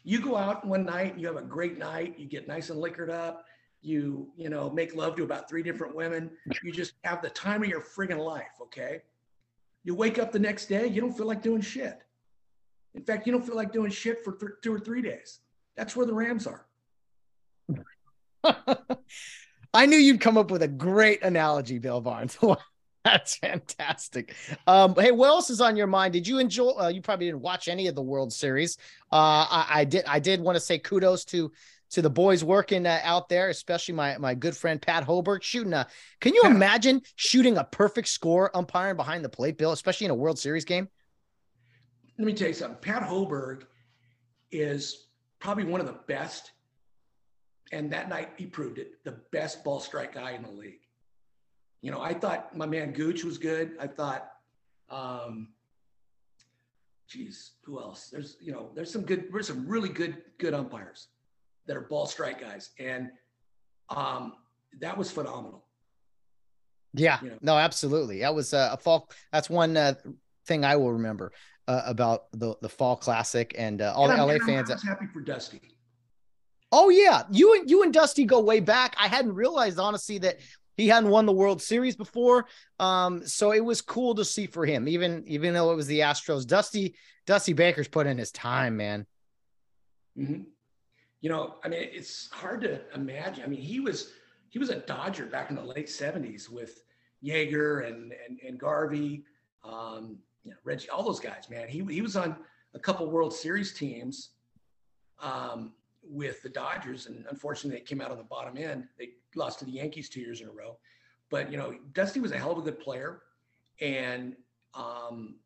You go out one night, you have a great night, you get nice and liquored up, you you know make love to about three different women. You just have the time of your friggin' life. Okay. You wake up the next day, you don't feel like doing shit. In fact, you don't feel like doing shit for th- two or three days. That's where the Rams are. I knew you'd come up with a great analogy, Bill Barnes. That's fantastic. Um, hey, what else is on your mind? Did you enjoy? Uh, you probably didn't watch any of the World Series. Uh, I, I, did. I did want to say kudos to to the boys working uh, out there, especially my my good friend Pat Hoberg shooting a. Can you imagine shooting a perfect score umpiring behind the plate, Bill, especially in a World Series game? Let me tell you something. Pat Hoberg is probably one of the best, and that night he proved it. The best ball strike guy in the league. You know, I thought my man Gooch was good. I thought, um, geez, who else? There's, you know, there's some good, there's some really good, good umpires that are ball strike guys. And um, that was phenomenal. Yeah, you know? no, absolutely. That was a, a fall. That's one uh, thing I will remember uh, about the the fall classic and uh, all and the LA fans. I was happy for Dusty. Oh yeah, you and you and Dusty go way back. I hadn't realized honestly that he hadn't won the World Series before. Um, so it was cool to see for him, even even though it was the Astros. Dusty Dusty Baker's put in his time, man. Mm-hmm. You know, I mean, it's hard to imagine. I mean, he was he was a Dodger back in the late '70s with Yeager and and, and Garvey, um, you know, Reggie, all those guys. Man, he he was on a couple World Series teams. Um, with the Dodgers, and unfortunately, they came out on the bottom end. They lost to the Yankees two years in a row. But you know, Dusty was a hell of a good player, and um,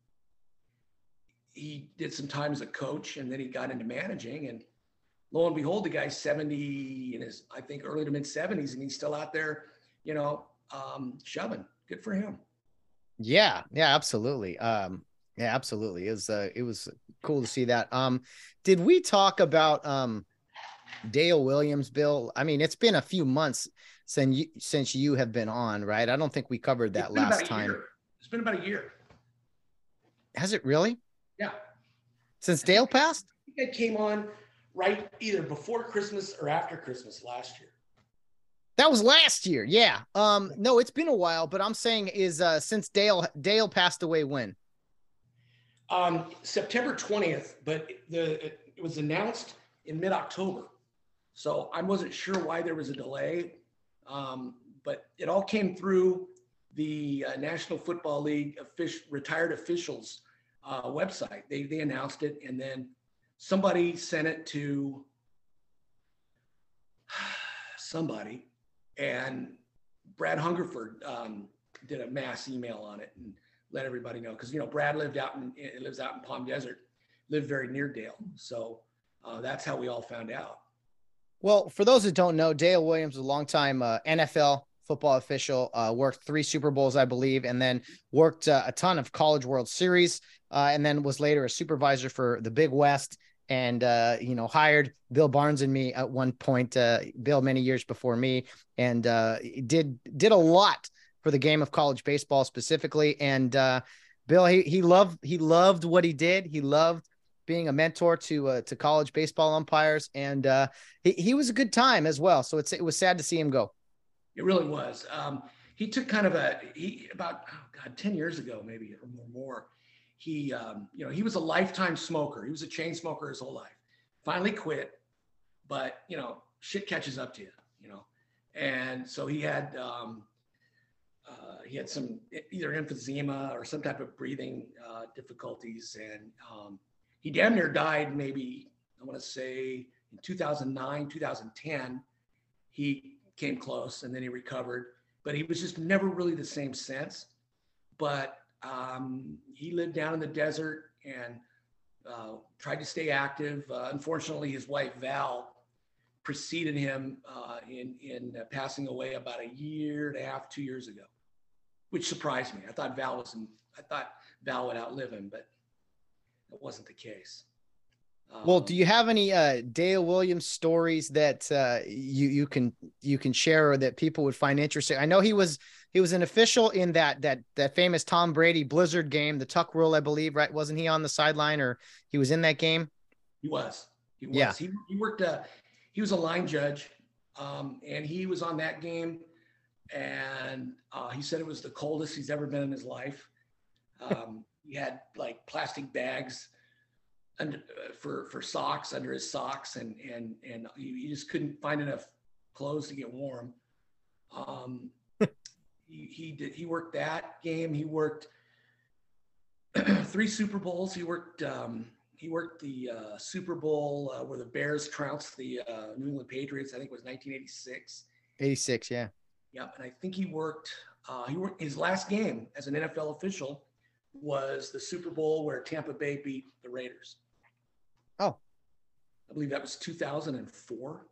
he did some time as a coach, and then he got into managing. And lo and behold, the guy's seventy in his, I think, early to mid seventies, and he's still out there, you know, um, shoving. Good for him. Yeah, yeah, absolutely. Um, yeah, absolutely. It was uh, it was cool to see that. Um, did we talk about um Dale Williams, Bill. I mean, it's been a few months since you since you have been on, right? I don't think we covered that last time. Year. It's been about a year. Has it really? Yeah. Since Dale passed? It came on right either before Christmas or after Christmas last year. That was last year. Yeah. Um, no, it's been a while, but I'm saying is uh since Dale Dale passed away when? Um September 20th, but the it was announced in mid-October. So I wasn't sure why there was a delay, um, but it all came through the uh, National Football League offic- retired officials uh, website. They they announced it, and then somebody sent it to somebody, and Brad Hungerford um, did a mass email on it and let everybody know because you know Brad lived out in lives out in Palm Desert, lived very near Dale, so uh, that's how we all found out. Well, for those that don't know, Dale Williams was a longtime uh, NFL football official, uh, worked three Super Bowls, I believe, and then worked uh, a ton of College World Series, uh, and then was later a supervisor for the Big West. And uh, you know, hired Bill Barnes and me at one point. Uh, Bill many years before me, and did did a lot for the game of college baseball specifically. And Bill, he he loved he loved what he did. He loved being a mentor to uh, to college baseball umpires, and uh, he he was a good time as well. So it's it was sad to see him go. It really was. Um, he took kind of a he about oh god ten years ago maybe or more. He, um, you know, he was a lifetime smoker. He was a chain smoker his whole life. Finally quit, but you know, shit catches up to you, you know. And so he had, um, uh, he had some either emphysema or some type of breathing uh, difficulties, and um, he damn near died. Maybe I want to say in 2009, 2010. He came close, and then he recovered, but he was just never really the same since. But um, he lived down in the desert and uh, tried to stay active. Uh, unfortunately, his wife Val preceded him uh, in in passing away about a year and a half, two years ago, which surprised me. I thought Val was in, I thought Val would outlive him, but that wasn't the case. Well, do you have any uh, Dale Williams stories that uh, you you can you can share or that people would find interesting? I know he was he was an official in that that that famous Tom Brady Blizzard game, the Tuck Rule, I believe. Right? Wasn't he on the sideline or he was in that game? He was. He was. Yeah. He, he worked. Uh, he was a line judge, um, and he was on that game, and uh, he said it was the coldest he's ever been in his life. Um, he had like plastic bags under, for for socks under his socks, and and and he, he just couldn't find enough clothes to get warm. Um, he, he did he worked that game. He worked three Super Bowls. He worked um, he worked the uh, Super Bowl uh, where the Bears trounced the uh, New England Patriots. I think it was 1986. 86, yeah. Yep, and I think he worked. Uh, he worked his last game as an NFL official was the Super Bowl where Tampa Bay beat the Raiders. Oh, I believe that was 2004.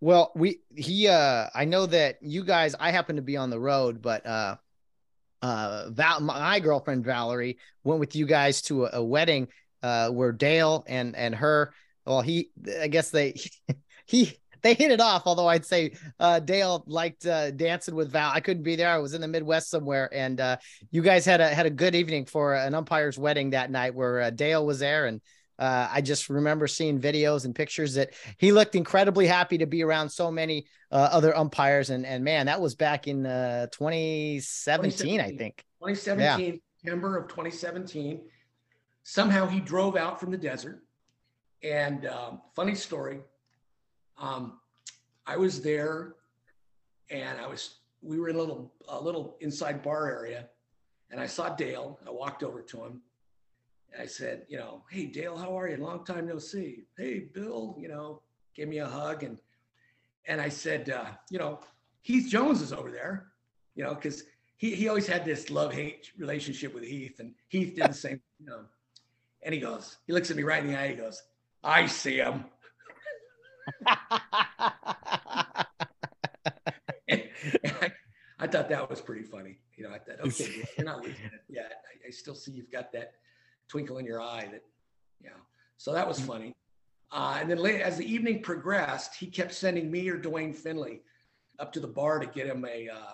Well, we he uh I know that you guys I happen to be on the road, but uh uh Val my girlfriend Valerie went with you guys to a, a wedding uh where Dale and and her well he I guess they he they hit it off. Although I'd say uh, Dale liked uh, dancing with Val. I couldn't be there. I was in the Midwest somewhere, and uh, you guys had a had a good evening for an umpire's wedding that night, where uh, Dale was there, and uh, I just remember seeing videos and pictures that he looked incredibly happy to be around so many uh, other umpires, and and man, that was back in 2017, 2017, I think. 2017, yeah. September of 2017. Somehow he drove out from the desert, and um, funny story um, I was there, and I was we were in a little a little inside bar area, and I saw Dale. I walked over to him. I said, you know, hey Dale, how are you? Long time no see. Hey Bill, you know, gave me a hug and and I said, uh, you know, Heath Jones is over there, you know, because he he always had this love hate relationship with Heath, and Heath did the same, you know. And he goes, he looks at me right in the eye. He goes, I see him. I, thought that was pretty funny. You know, I thought, okay, you're not losing it yet. I, I, still see you've got that twinkle in your eye that, you know, so that was funny. Uh, and then later, as the evening progressed, he kept sending me or Dwayne Finley up to the bar to get him a, uh,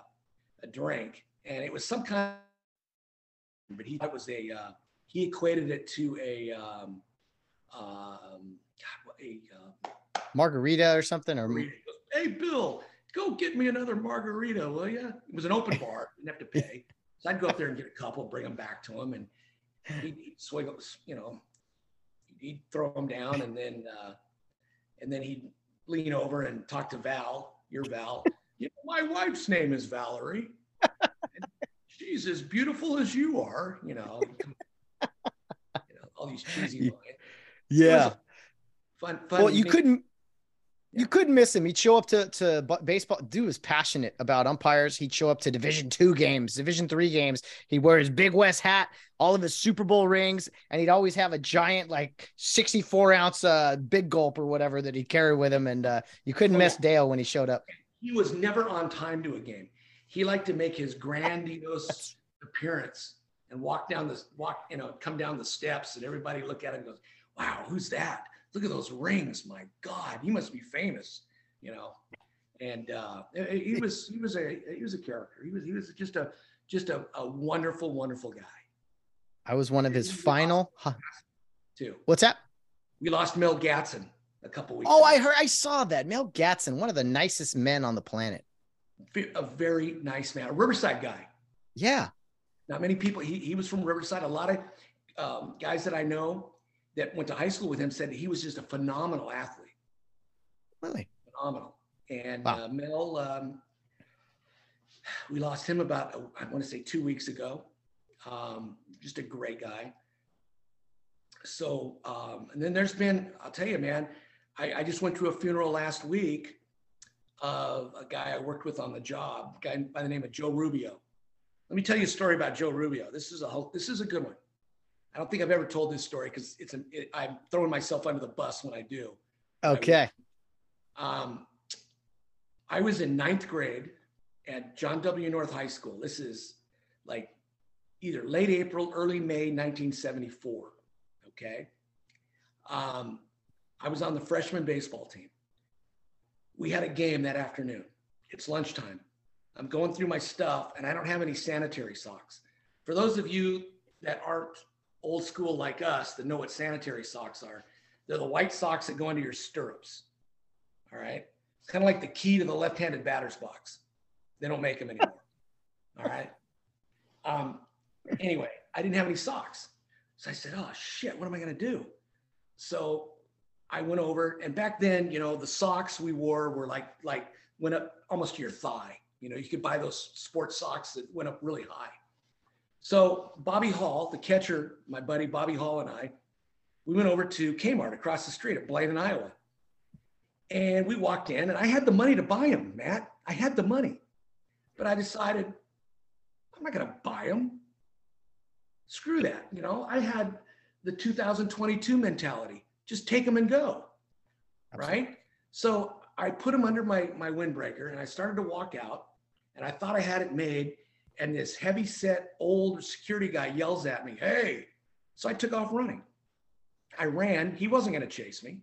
a drink. And it was some kind of, but he, that was a, uh, he equated it to a, um, um, a, uh, margarita or something or hey bill go get me another margarita will you it was an open bar didn't have to pay so i'd go up there and get a couple bring them back to him and he'd, swing you know he'd throw them down and then uh, and then he'd lean over and talk to val your val. You know, my wife's name is valerie. She's as beautiful as you are you know, you know all these cheesy lines. Yeah. fun, fun well you couldn't you couldn't miss him. He'd show up to to baseball. Dude was passionate about umpires. He'd show up to Division two games, Division three games. He'd wear his Big West hat, all of his Super Bowl rings, and he'd always have a giant like sixty four ounce uh, big gulp or whatever that he'd carry with him. And uh, you couldn't oh, miss Dale when he showed up. He was never on time to a game. He liked to make his grandiose appearance and walk down the walk, you know, come down the steps, and everybody look at him and goes, "Wow, who's that?" Look at those rings. My God, he must be famous, you know. And uh, he was he was a he was a character. He was he was just a just a, a wonderful wonderful guy. I was one of his final. Huh. Too. What's that? We lost Mel Gatson a couple weeks. Oh, ago. I heard. I saw that. Mel Gatson, one of the nicest men on the planet. A very nice man, a Riverside guy. Yeah, Not many people. He he was from Riverside. A lot of um, guys that I know that went to high school with him said he was just a phenomenal athlete. Really phenomenal. And wow. uh, Mel, um, we lost him about I want to say two weeks ago. Um, just a great guy. So um, and then there's been I'll tell you, man. I, I just went to a funeral last week of a guy I worked with on the job, a guy by the name of Joe Rubio. Let me tell you a story about Joe Rubio. This is a whole, this is a good one. I don't think I've ever told this story because it's an it, I'm throwing myself under the bus when I do. Okay. I, um, I was in ninth grade at John W. North High School. This is like either late April, early May, 1974. Okay. Um, I was on the freshman baseball team. We had a game that afternoon. It's lunchtime. I'm going through my stuff and I don't have any sanitary socks. For those of you that aren't old school like us that know what sanitary socks are, they're the white socks that go into your stirrups. All right. It's kind of like the key to the left handed batter's box. They don't make them anymore. All right. Um, anyway, I didn't have any socks. So I said, oh shit, what am I going to do? So I went over and back then, you know, the socks we wore were like, like went up almost to your thigh. You know, you could buy those sports socks that went up really high. So Bobby Hall, the catcher, my buddy Bobby Hall and I, we went over to Kmart across the street at Blaine, Iowa. And we walked in and I had the money to buy them, Matt. I had the money. But I decided I'm not going to buy them. Screw that. You know, I had the 2022 mentality. Just take them and go. Absolutely. Right? So I put them under my my windbreaker and I started to walk out and I thought I had it made and this heavy set old security guy yells at me, "Hey." So I took off running. I ran. He wasn't going to chase me.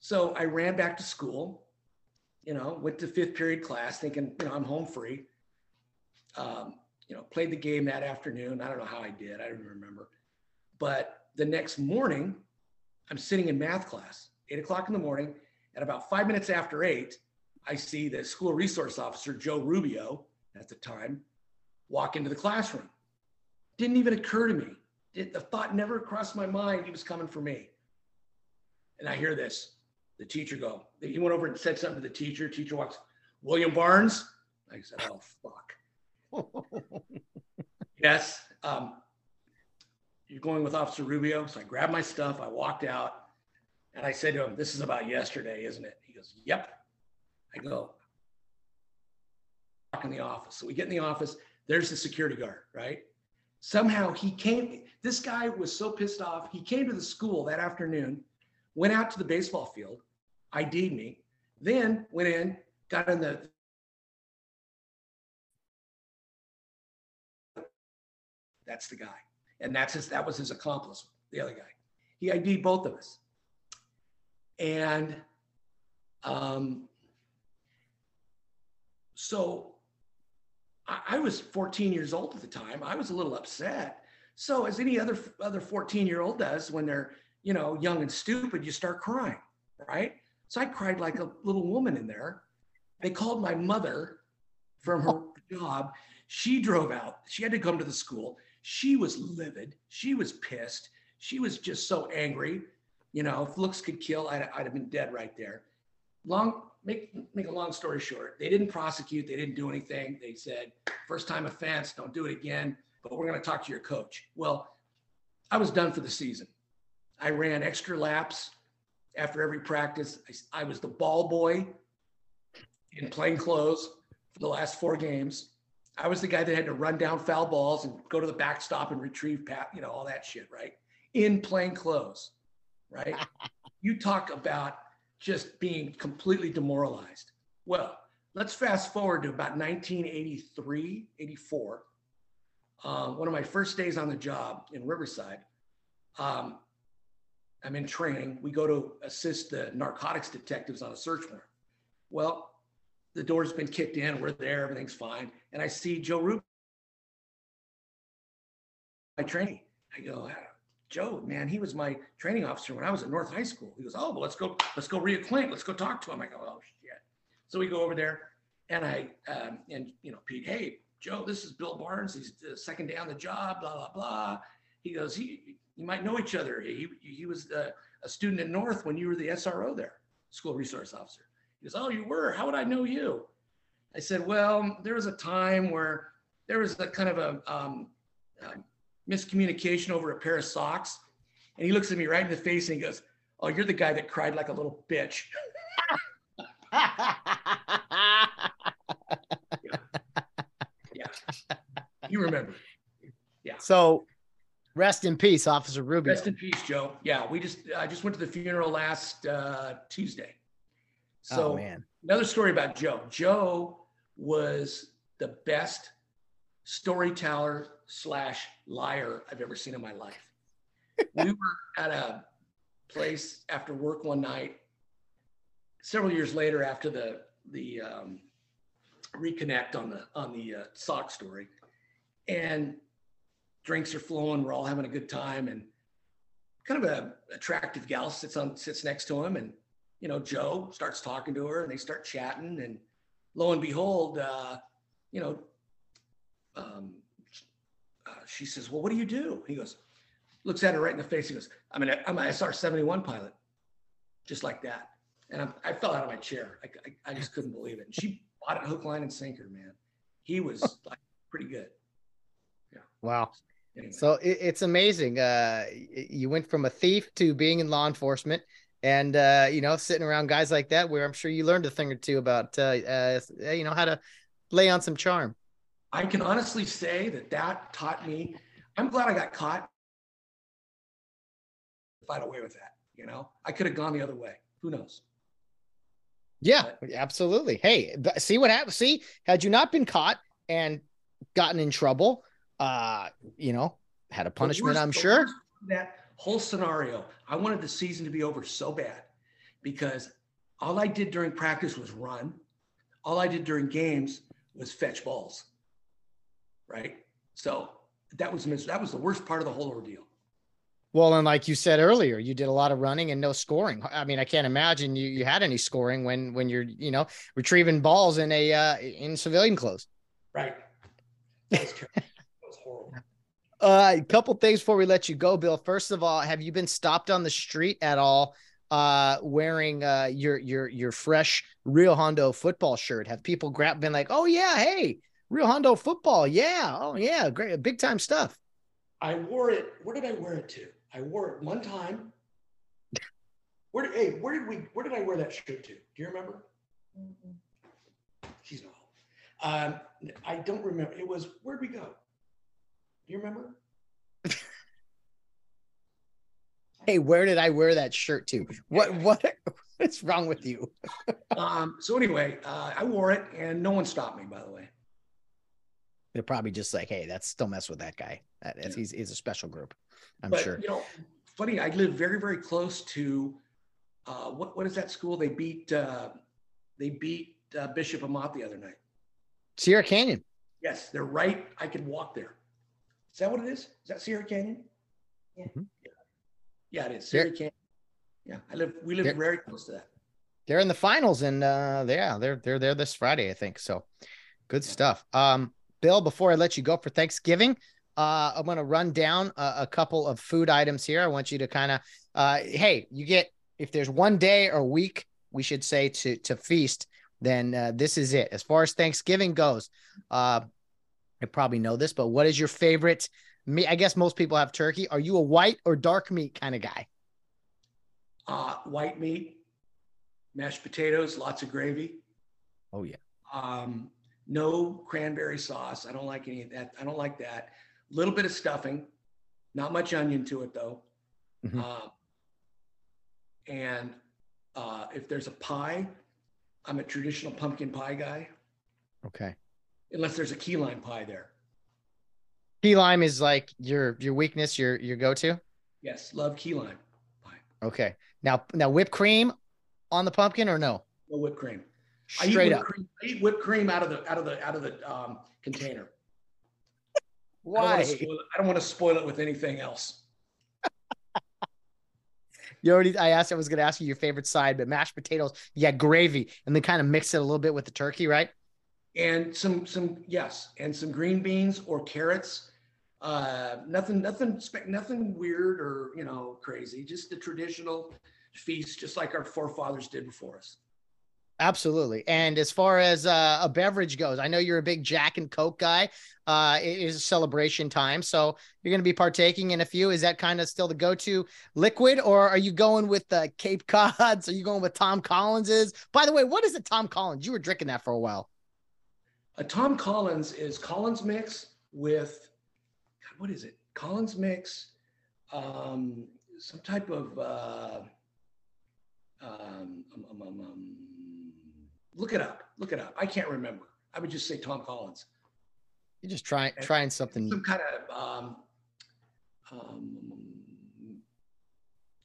So I ran back to school, you know, went to fifth period class thinking, you know, I'm home free. Um, you know, played the game that afternoon. I don't know how I did. I don't remember. But the next morning, I'm sitting in math class, eight o'clock in the morning. At about five minutes after eight, I see the school resource officer, Joe Rubio, at the time, walk into the classroom. Didn't even occur to me. It, the thought never crossed my mind he was coming for me. And I hear this the teacher go. He went over and said something to the teacher. Teacher walks, William Barnes. I said, oh, fuck. yes. Um, you're going with Officer Rubio. So I grabbed my stuff. I walked out and I said to him, this is about yesterday, isn't it? He goes, yep. I go, in the office. So we get in the office. There's the security guard, right? Somehow he came. This guy was so pissed off. He came to the school that afternoon, went out to the baseball field, ID'd me, then went in, got in the that's the guy. And that's his that was his accomplice, the other guy. He ID'd both of us. And um so I, was 14 years old at the time. I was a little upset. So as any other other 14 year old does when they're, you know, young and stupid, you start crying, right? So I cried like a little woman in there. They called my mother from her job. She drove out. She had to come to the school. She was livid. She was pissed. She was just so angry. You know, if looks could kill, I'd, I'd have been dead right there. Long, make make a long story short, they didn't prosecute. They didn't do anything. They said first time offense, don't do it again. But we're going to talk to your coach. Well, I was done for the season. I ran extra laps after every practice. I, I was the ball boy in plain clothes for the last four games. I was the guy that had to run down foul balls and go to the backstop and retrieve pat, you know, all that shit, right? In plain clothes, right? you talk about just being completely demoralized. Well, let's fast forward to about 1983, 84. Uh, one of my first days on the job in Riverside. Um, I'm in training. We go to assist the narcotics detectives on a search warrant. Well, the door's been kicked in. We're there. Everything's fine. And I see Joe Rubio, my training. I go, Joe, man, he was my training officer when I was at North High School. He goes, oh, well, let's go, let's go reacquaint. Let's go talk to him. I go, oh shit. So we go over there, and I um, and you know Pete, hey, Joe, this is Bill Barnes. He's the second day on the job, blah, blah, blah. He goes, he, you might know each other. He, he was a, a student at North when you were the SRO there, school resource officer. He goes, oh, you were? How would I know you? I said, well, there was a time where there was a kind of a um, um, miscommunication over a pair of socks. And he looks at me right in the face and he goes, oh, you're the guy that cried like a little bitch. yeah. You remember. Yeah. So rest in peace, Officer Rubio. Rest in peace, Joe. Yeah, we just I just went to the funeral last uh, Tuesday. So oh, man. another story about Joe. Joe was the best storyteller slash liar I've ever seen in my life. we were at a place after work one night, several years later after the the um, reconnect on the on the uh, sock story, and drinks are flowing. We're all having a good time, and kind of a attractive gal sits on sits next to him, and you know Joe starts talking to her, and they start chatting, and lo and behold, uh, you know, um, uh, she says, "Well, what do you do?" He goes, looks at her right in the face. He goes, "I'm an I'm an SR 71 pilot," just like that. And I, I fell out of my chair. I, I, I just couldn't believe it. And she bought it hook, line, and sinker, man. He was like pretty good. Yeah. Wow. Anyway. So it, it's amazing. Uh, you went from a thief to being in law enforcement, and uh, you know, sitting around guys like that, where I'm sure you learned a thing or two about, uh, uh, you know, how to lay on some charm. I can honestly say that that taught me. I'm glad I got caught. Fight away with that, you know, I could have gone the other way. Who knows? Yeah, but, absolutely. Hey, see what happened? See, had you not been caught and gotten in trouble, uh, you know, had a punishment, worst, I'm sure. That whole scenario, I wanted the season to be over so bad because all I did during practice was run. All I did during games was fetch balls. Right. So that was that was the worst part of the whole ordeal. Well, and like you said earlier, you did a lot of running and no scoring. I mean, I can't imagine you, you had any scoring when when you're you know retrieving balls in a uh, in civilian clothes. Right. That was, that was horrible. Uh, a couple things before we let you go, Bill. First of all, have you been stopped on the street at all uh, wearing uh, your your your fresh Rio Hondo football shirt? Have people grab been like, "Oh yeah, hey, Rio Hondo football, yeah, oh yeah, great, big time stuff." I wore it. Where did I wear it to? I wore it one time. Where did hey, where did we where did I wear that shirt to? Do you remember? Mm-hmm. She's not. Um, I don't remember. It was where'd we go? Do you remember? hey, where did I wear that shirt to? What what what's wrong with you? um, so anyway, uh, I wore it and no one stopped me, by the way. They're probably just like, hey, that's don't mess with that guy. That, yeah. he's, he's a special group. I'm but, sure. You know, funny. I live very, very close to uh, what what is that school? They beat uh, they beat uh, Bishop Amat the other night. Sierra Canyon. Yes, they're right. I could walk there. Is that what it is? Is that Sierra Canyon? Yeah. Mm-hmm. Yeah. yeah, it is Sierra Canyon. Yeah, I live. We live very close to that. They're in the finals, and uh, yeah, they're they're there this Friday, I think. So, good yeah. stuff. Um, Bill, before I let you go for Thanksgiving, uh, I'm going to run down a, a, couple of food items here. I want you to kind of, uh, hey, you get if there's one day or week we should say to to feast, then uh, this is it. As far as Thanksgiving goes, uh, I probably know this, but what is your favorite meat? I guess most people have turkey. Are you a white or dark meat kind of guy? Uh, white meat, mashed potatoes, lots of gravy. Oh yeah. Um, no cranberry sauce. I don't like any of that. I don't like that A little bit of stuffing, not much onion to it though. Mm-hmm. Uh, and uh, if there's a pie, I'm a traditional pumpkin pie guy. Okay. Unless there's a key lime pie there. Key lime is like your your weakness, your your go to. Yes, love key lime pie. Okay. Now now whipped cream on the pumpkin or no? No whipped cream. Straight I up. Cream, I eat whipped cream out of the out of the out of the um, container. Why? I don't want to spoil it with anything else. you already, I asked, I was going to ask you your favorite side, but mashed potatoes, yeah, gravy, and then kind of mix it a little bit with the turkey, right? and some some yes, and some green beans or carrots. Uh, nothing nothing nothing weird or you know crazy. Just the traditional feast, just like our forefathers did before us. Absolutely. And as far as uh, a beverage goes, I know you're a big Jack and Coke guy. Uh, it is celebration time, so you're going to be partaking in a few. Is that kind of still the go-to liquid, or are you going with the Cape Cods? Are you going with Tom Collins's? By the way, what is it, Tom Collins? You were drinking that for a while. A Tom Collins is Collins mix with God, what is it? Collins mix, um, some type of uh, um, um, um, um Look it up. Look it up. I can't remember. I would just say Tom Collins. You're just trying trying something. Some kind of um, um,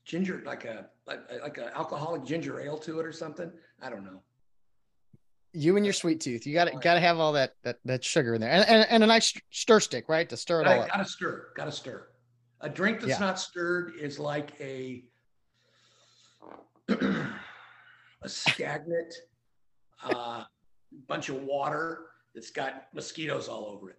ginger, like a like, like a alcoholic ginger ale to it or something. I don't know. You and your sweet tooth. You got to got to have all that that that sugar in there, and and, and a nice stir stick, right, to stir it all. Got to stir. Got to stir. A drink that's yeah. not stirred is like a a stagnant uh, bunch of water that's got mosquitoes all over it.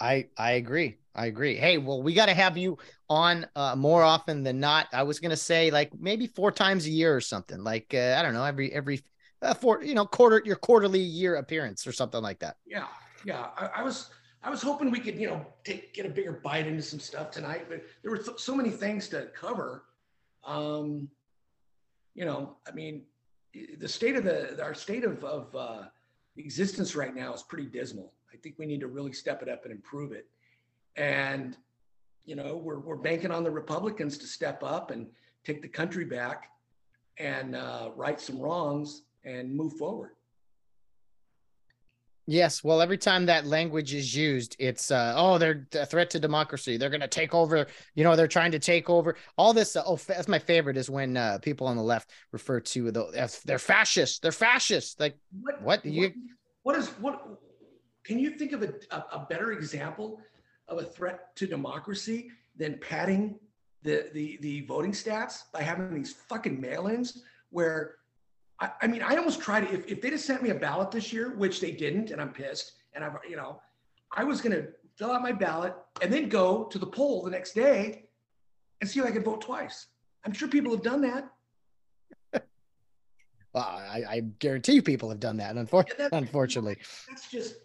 I I agree. I agree. Hey, well, we got to have you on uh, more often than not. I was gonna say like maybe four times a year or something. Like uh, I don't know, every every uh, four you know quarter your quarterly year appearance or something like that. Yeah, yeah. I, I was I was hoping we could you know take get a bigger bite into some stuff tonight, but there were th- so many things to cover. Um, you know, I mean, the state of the our state of, of uh, existence right now is pretty dismal. I think we need to really step it up and improve it. And you know, we're we're banking on the Republicans to step up and take the country back and uh, right some wrongs and move forward. Yes, well, every time that language is used, it's uh, oh, they're a threat to democracy. They're going to take over. You know, they're trying to take over all this. Uh, oh, that's my favorite is when uh, people on the left refer to the they're fascists. They're fascists. Like what? What? You, what is what? Can you think of a, a, a better example of a threat to democracy than padding the the the voting stats by having these fucking mail-ins where I, I mean, I almost tried if, if they'd have sent me a ballot this year, which they didn't, and I'm pissed, and I'm, you know, I was going to fill out my ballot and then go to the poll the next day and see if I could vote twice. I'm sure people have done that. well, I, I, guarantee people have done that. Unfortunately, yeah, unfortunately, that's just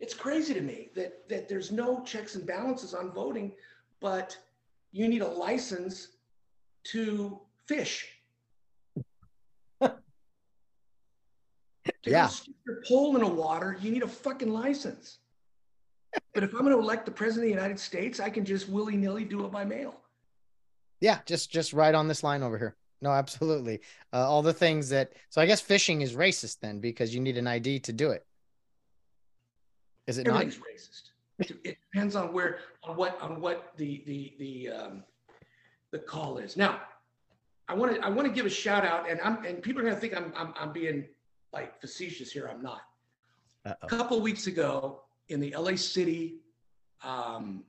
it's crazy to me that that there's no checks and balances on voting, but you need a license to fish. To yeah. stick your pole in a water, you need a fucking license. but if I'm going to elect the president of the United States, I can just willy nilly do it by mail. Yeah, just just right on this line over here. No, absolutely. Uh, all the things that so I guess fishing is racist then because you need an ID to do it. Is it Everything's not? racist. It depends on where on what on what the the the um, the call is. Now, I want to I want to give a shout out, and I'm and people are going to think I'm I'm, I'm being like facetious here. I'm not. Uh-oh. A couple weeks ago in the LA City um,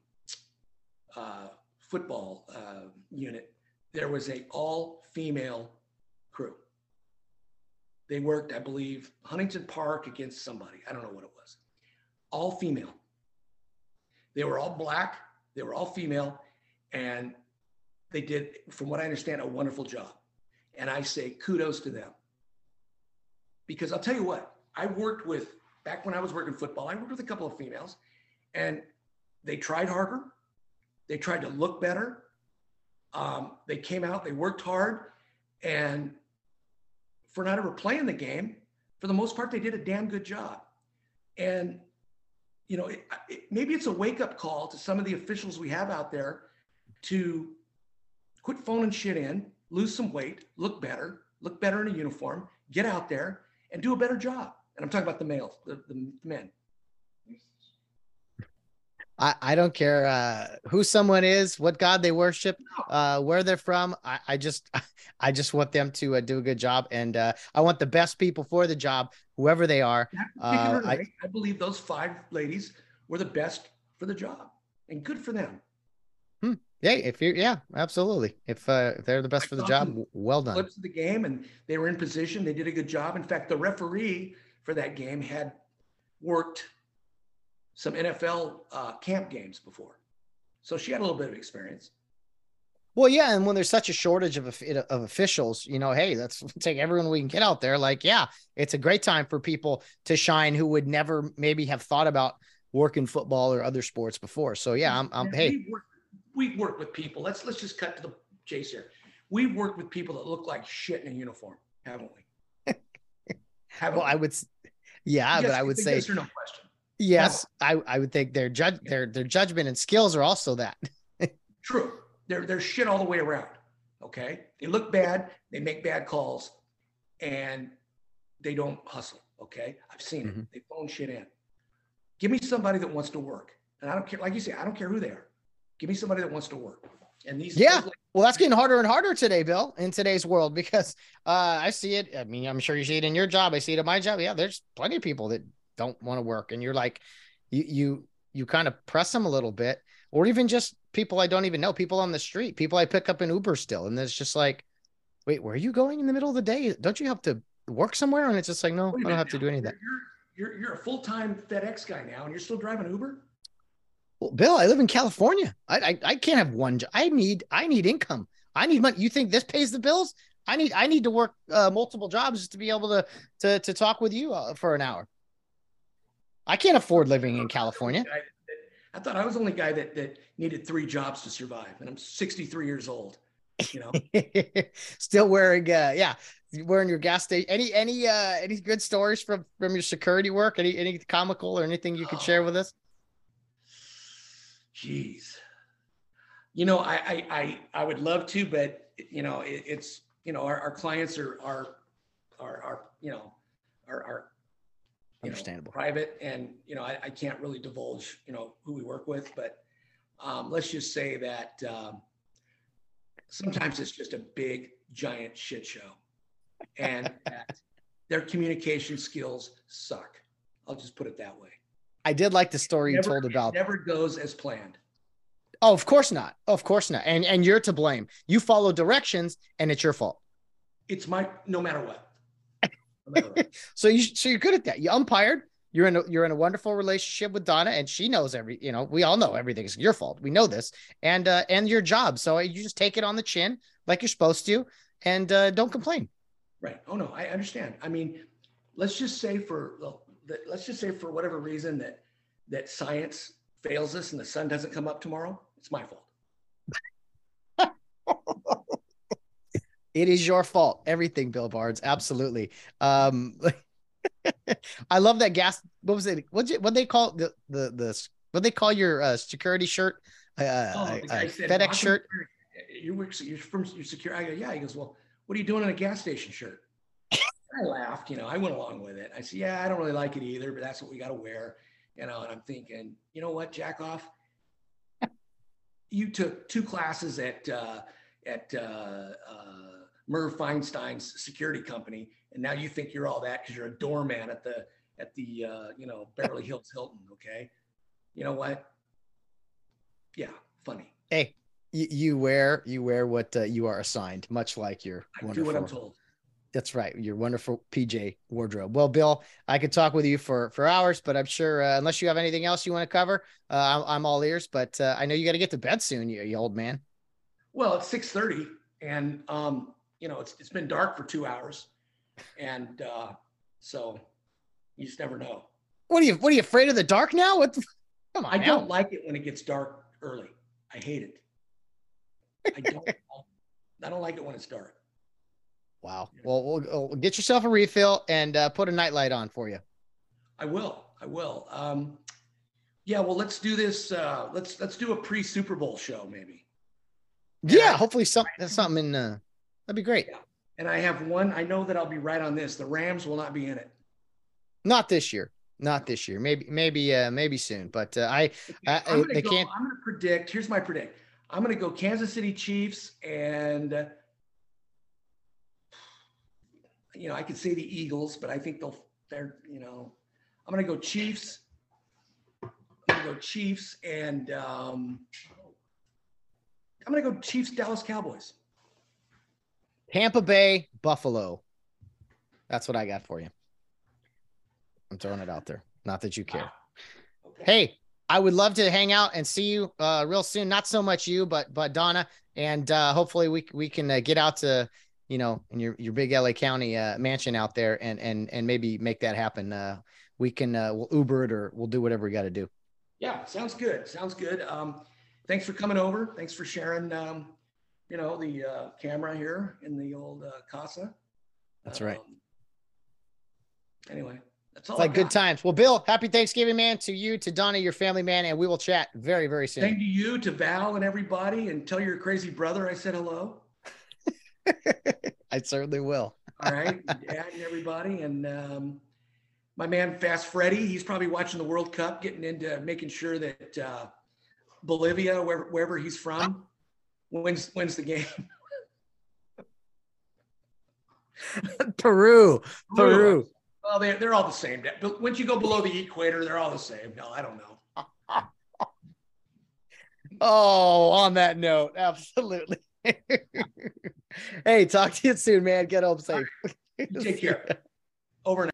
uh, football uh, unit, there was a all female crew. They worked, I believe, Huntington Park against somebody. I don't know what it was. All female. They were all black. They were all female, and they did, from what I understand, a wonderful job. And I say kudos to them because I'll tell you what, I worked with back when I was working football, I worked with a couple of females and they tried harder. They tried to look better. Um, they came out, they worked hard. And for not ever playing the game, for the most part, they did a damn good job. And, you know, it, it, maybe it's a wake up call to some of the officials we have out there to quit phoning shit in, lose some weight, look better, look better in a uniform, get out there and do a better job. And I'm talking about the males, the, the men. I, I don't care uh, who someone is, what God they worship, uh, where they're from. I, I just I just want them to uh, do a good job, and uh, I want the best people for the job, whoever they are. Uh, I, I believe those five ladies were the best for the job, and good for them. Yeah, if you're yeah, absolutely. If uh, if they're the best I for the job, well done. Clips of the game, and they were in position. They did a good job. In fact, the referee for that game had worked some NFL uh, camp games before. So she had a little bit of experience. Well, yeah, and when there's such a shortage of of officials, you know, hey, let's take everyone we can get out there. Like, yeah, it's a great time for people to shine who would never maybe have thought about working football or other sports before. So yeah, I'm, I'm hey, we work, with people. Let's let's just cut to the chase here. We've worked with people that look like shit in a uniform, haven't we? haven't well, we? I would, yeah, yes, but I would say yes or no question. Yes, I, I would think their judge their their judgment and skills are also that. True. They're they're shit all the way around. Okay. They look bad, they make bad calls, and they don't hustle. Okay. I've seen mm-hmm. it. They phone shit in. Give me somebody that wants to work. And I don't care, like you say, I don't care who they are. Give me somebody that wants to work. And these Yeah. well, that's getting harder and harder today, Bill, in today's world, because uh, I see it. I mean, I'm sure you see it in your job. I see it in my job. Yeah, there's plenty of people that don't want to work. And you're like, you you you kind of press them a little bit, or even just people I don't even know, people on the street, people I pick up in Uber still. And it's just like, wait, where are you going in the middle of the day? Don't you have to work somewhere? And it's just like, no, I don't have to do any of that. You're, you're, you're a full time FedEx guy now, and you're still driving Uber. Well, Bill, I live in California. I, I, I can't have one job. I need I need income. I need money. You think this pays the bills? I need I need to work uh, multiple jobs just to be able to to to talk with you uh, for an hour. I can't afford living in California. I thought I was the only guy that that needed three jobs to survive, and I'm 63 years old. You know, still wearing uh, yeah, wearing your gas station. Any any uh any good stories from from your security work? Any any comical or anything you could oh. share with us? Jeez, you know, I I I, I would love to, but you know, it, it's you know, our, our clients are are are are you know are are understandable know, private and you know I, I, can't really divulge you know who we work with but um, let's just say that um, sometimes it's just a big giant shit show and that their communication skills suck. I'll just put it that way i did like the story never, you told about it never goes as planned oh of course not of course not and and you're to blame you follow directions and it's your fault it's my no matter what so you so you're good at that. You umpired. You're in a you're in a wonderful relationship with Donna, and she knows every. You know, we all know everything's your fault. We know this, and uh, and your job. So you just take it on the chin like you're supposed to, and uh, don't complain. Right. Oh no, I understand. I mean, let's just say for let's just say for whatever reason that that science fails us and the sun doesn't come up tomorrow. It's my fault. It is your fault. Everything, Bill Barnes. Absolutely. Um, I love that gas. What was it? What's it? What they call the the the what they call your uh, security shirt? Uh, oh, uh, said, FedEx shirt. You work. You're from your secure. I go, yeah. He goes, well, what are you doing in a gas station shirt? I laughed. You know, I went along with it. I said, yeah, I don't really like it either, but that's what we got to wear. You know, and I'm thinking, you know what, jack off. you took two classes at uh, at uh, uh, Merv Feinstein's security company, and now you think you're all that because you're a doorman at the at the uh, you know Beverly Hills Hilton. Okay, you know what? Yeah, funny. Hey, you, you wear you wear what uh, you are assigned, much like your I. Do what I'm told. That's right. Your wonderful PJ wardrobe. Well, Bill, I could talk with you for for hours, but I'm sure uh, unless you have anything else you want to cover, uh, I'm, I'm all ears. But uh, I know you got to get to bed soon, you, you old man. Well, it's six thirty, and um, you know, it's it's been dark for two hours, and uh, so you just never know. What are you? What are you afraid of the dark now? What? The, come on. I now. don't like it when it gets dark early. I hate it. I don't. I don't like it when it's dark. Wow. Well, we'll, we'll get yourself a refill and uh, put a nightlight on for you. I will. I will. Um, yeah. Well, let's do this. Uh, let's let's do a pre Super Bowl show, maybe. Yeah. hopefully, something something in. Uh, That'd be great. Yeah. And I have one. I know that I'll be right on this. The Rams will not be in it. Not this year. Not this year. Maybe, maybe, uh, maybe soon. But uh, I, I, I'm gonna go, can't. I'm going to predict. Here's my predict. I'm going to go Kansas City Chiefs, and uh, you know I could say the Eagles, but I think they'll. They're you know, I'm going to go Chiefs. I'm going to go Chiefs, and um, I'm to go Chiefs Dallas Cowboys. Tampa Bay, Buffalo. That's what I got for you. I'm throwing it out there. Not that you care. Okay. Hey, I would love to hang out and see you uh, real soon. Not so much you, but but Donna, and uh, hopefully we we can uh, get out to you know in your your big LA County uh, mansion out there and and and maybe make that happen. Uh, we can uh, we'll Uber it or we'll do whatever we got to do. Yeah, sounds good. Sounds good. Um, thanks for coming over. Thanks for sharing. Um, you know the uh, camera here in the old uh, casa. That's right. Um, anyway, that's all. It's like good times. Well, Bill, happy Thanksgiving, man, to you, to Donna, your family, man, and we will chat very, very soon. Same to you, to Val, and everybody, and tell your crazy brother I said hello. I certainly will. all right, Dad and everybody, and um, my man Fast Freddy. He's probably watching the World Cup, getting into making sure that uh, Bolivia, wherever, wherever he's from, wins wins the game. Peru, Peru. Well, they're, they're all the same. But once you go below the equator, they're all the same. No, I don't know. oh, on that note, absolutely. hey, talk to you soon, man. Get home safe. Take care. Over now.